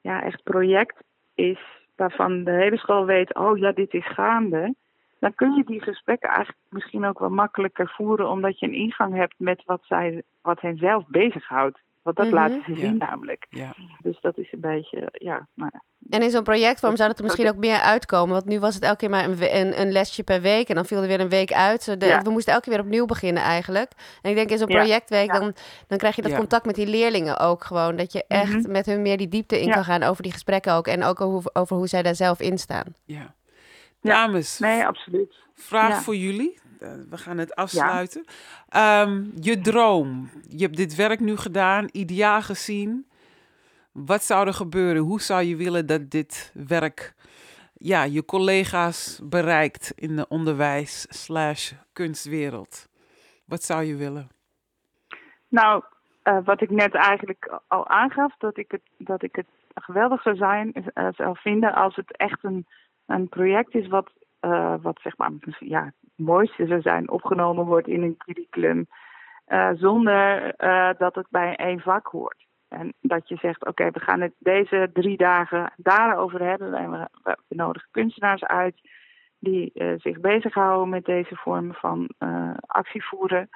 ja, echt project is waarvan de hele school weet, oh ja, dit is gaande, dan kun je die gesprekken eigenlijk misschien ook wel makkelijker voeren, omdat je een ingang hebt met wat, zij, wat hen zelf bezighoudt. Want dat Mhm. laten ze Ja. zien namelijk. Ja. Dus dat is een beetje, ja, nou. En in zo'n projectvorm zou het er misschien ook meer uitkomen. Want nu was het elke keer maar een, we- een, een lesje per week. En dan viel er weer een week uit. Zo de- Ja. We moesten elke keer weer opnieuw beginnen eigenlijk. En ik denk in zo'n projectweek, Ja. dan, dan krijg je dat Ja. contact met die leerlingen ook gewoon. Dat je echt Mhm. met hun meer die diepte in Ja. kan gaan over die gesprekken ook. En ook over, over hoe zij daar zelf in staan. ja. Ja. Dames, Nee, absoluut. vraag Ja. voor jullie. We gaan het afsluiten. Ehm, je droom. Je hebt dit werk nu gedaan, ideaal gezien. Wat zou er gebeuren? Hoe zou je willen dat dit werk ja, je collega's bereikt in de onderwijs slash kunstwereld? Wat zou je willen? Nou, eh, wat ik net eigenlijk al aangaf, dat ik het, dat ik het geweldig zou zijn, zou vinden als het echt een, een project is wat, eh, wat zeg maar, ja, het mooiste zou zijn, opgenomen wordt in een curriculum, eh, zonder eh, dat het bij één vak hoort. En dat je zegt, oké, we gaan het deze drie dagen daarover hebben. En we, we nodigen kunstenaars uit die eh, zich bezighouden met deze vormen van eh, actievoeren.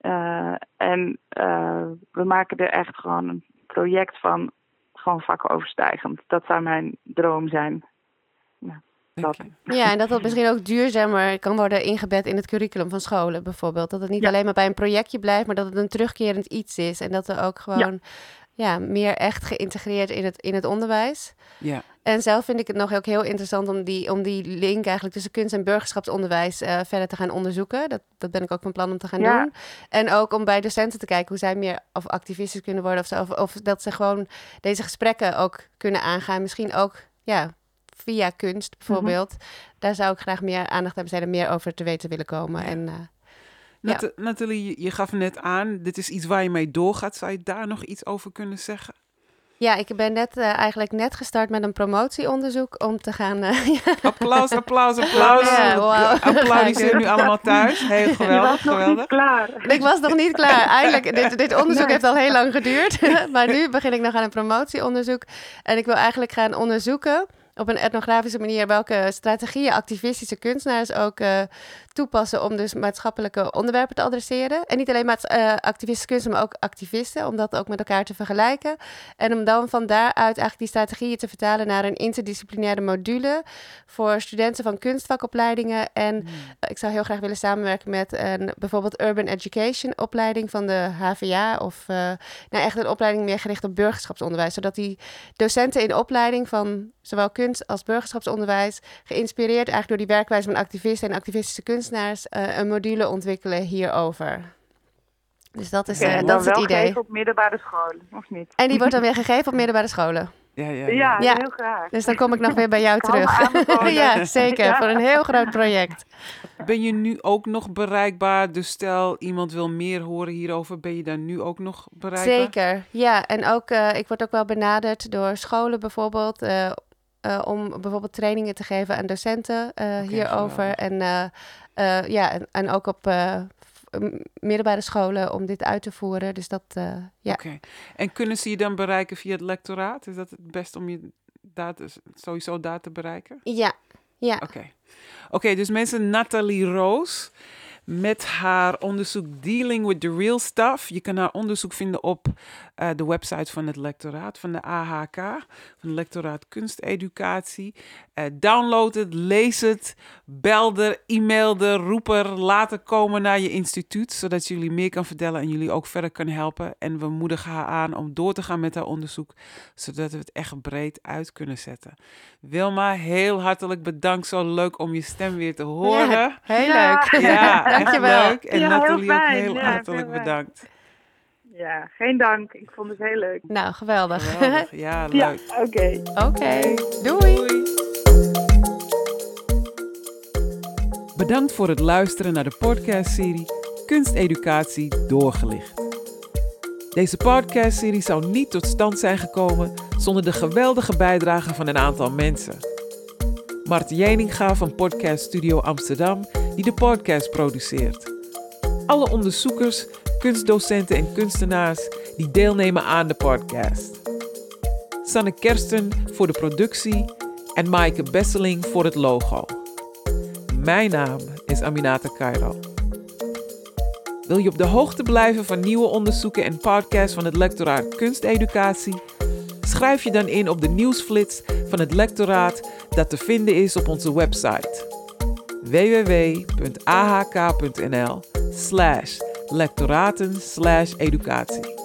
Uh, en uh, we maken er echt gewoon een project van, gewoon vakoverstijgend. Dat zou mijn droom zijn. Ja, dat. Ja, en dat dat misschien ook duurzamer kan worden ingebed in het curriculum van scholen bijvoorbeeld. Dat het niet Ja. alleen maar bij een projectje blijft, maar dat het een terugkerend iets is. En dat er ook gewoon ja. meer echt geïntegreerd in het, in het onderwijs. Ja. En zelf vind ik het nog ook heel interessant om die, om die link eigenlijk tussen kunst en burgerschapsonderwijs eh, verder te gaan onderzoeken. Dat, dat ben ik ook van plan om te gaan Ja. doen. En ook om bij docenten te kijken hoe zij meer of activistisch kunnen worden. Of, of, of dat ze gewoon deze gesprekken ook kunnen aangaan. Misschien ook ja, via kunst bijvoorbeeld. Daar zou ik graag meer aandacht aan besteden, meer over te weten willen komen. En, eh, Nat Nathalie, je- gaf net aan, dit is iets waar je mee doorgaat. Zou je daar nog iets over kunnen zeggen? ja, ik ben net eh, eigenlijk net gestart met een promotieonderzoek om te gaan. eh, [LAUGHS] ja. Applaus, applaus, applaus. Ja. Applaudisseer nu allemaal thuis. Heel geweldig, was nog geweldig. niet klaar. Ik was nog niet klaar. [LAUGHS] Eindelijk, dit, dit onderzoek Nee. heeft al heel lang geduurd. [LAUGHS] maar nu begin ik nog aan een promotieonderzoek. En ik wil eigenlijk gaan onderzoeken op een etnografische manier welke strategieën activistische kunstenaars ook eh, toepassen om dus maatschappelijke onderwerpen te adresseren. En niet alleen maats- eh, activistische kunsten, maar ook activisten, om dat ook met elkaar te vergelijken. En om dan van daaruit eigenlijk die strategieën te vertalen naar een interdisciplinaire module voor studenten van kunstvakopleidingen. En eh, ik zou heel graag willen samenwerken met een bijvoorbeeld Urban Education opleiding van de HVA. Of eh, nou echt een opleiding meer gericht op burgerschapsonderwijs. Zodat die docenten in de opleiding van zowel kunst als burgerschapsonderwijs, geïnspireerd eigenlijk door die werkwijze van activisten en activistische kunstenaars, eh, een module ontwikkelen hierover. Dus dat is, eh, dat is het idee. op middelbare scholen, of niet? En die wordt dan weer gegeven op middelbare scholen. Ja, ja, Ja, ja. Ja. heel graag. Dus dan kom ik nog weer bij jou [LAUGHS] terug. [LAUGHS] ja, zeker. Ja. Voor een heel groot project. [LAUGHS] Ben je nu ook nog bereikbaar? Dus stel iemand wil meer horen hierover, ben je daar nu ook nog bereikbaar? Zeker, ja. En ook, eh, ik word ook wel benaderd door scholen bijvoorbeeld... eh, eh, om bijvoorbeeld trainingen te geven aan docenten eh, hierover. En, eh, ja, en, en ook op eh, middelbare scholen om dit uit te voeren. Dus dat, eh, ja. Oké. En kunnen ze je dan bereiken via het lectoraat? Is dat het best om je daar te- sowieso daar te bereiken? Ja, ja. Oké. Oké, dus mensen, Nathalie Roos met haar onderzoek Dealing with the Real Stuff. Je kan haar onderzoek vinden op eh, de website van het lectoraat, van de AHK, van het lectoraat Kunsteducatie. Eh, download het, lees het, bel er, e-mail er, roep er, laat er komen naar je instituut, zodat jullie meer kan vertellen en jullie ook verder kan helpen. En we moedigen haar aan om door te gaan met haar onderzoek, zodat we het echt breed uit kunnen zetten. Wilma, heel hartelijk bedankt. Zo leuk om je stem weer te horen. Ja, heel leuk. Ja, [LAUGHS] Dankjewel. leuk. En Ja, heel Nathalie ook heel Ja, hartelijk heel bedankt. Ja, geen dank. Ik vond het heel leuk. Nou, geweldig. Geweldig. [LAUGHS] Ja, Ja, leuk. oké. Oké, doei. Doei. Bedankt voor het luisteren naar de podcastserie Kunsteducatie doorgelicht. Deze podcastserie zou niet tot stand zijn gekomen zonder de geweldige bijdrage van een aantal mensen. Mart Jeninga van Podcast Studio Amsterdam, die de podcast produceert. Alle onderzoekers, kunstdocenten en kunstenaars die deelnemen aan de podcast. Sanne Kersten voor de productie en Maaike Besseling voor het logo. Mijn naam is Aminata Cairo. Wil je op de hoogte blijven van nieuwe onderzoeken en podcasts van het lectoraat Kunsteducatie? Schrijf je dan in op de nieuwsflits van het lectoraat dat te vinden is op onze website www.ahk.nl slash lectoraten slash educatie.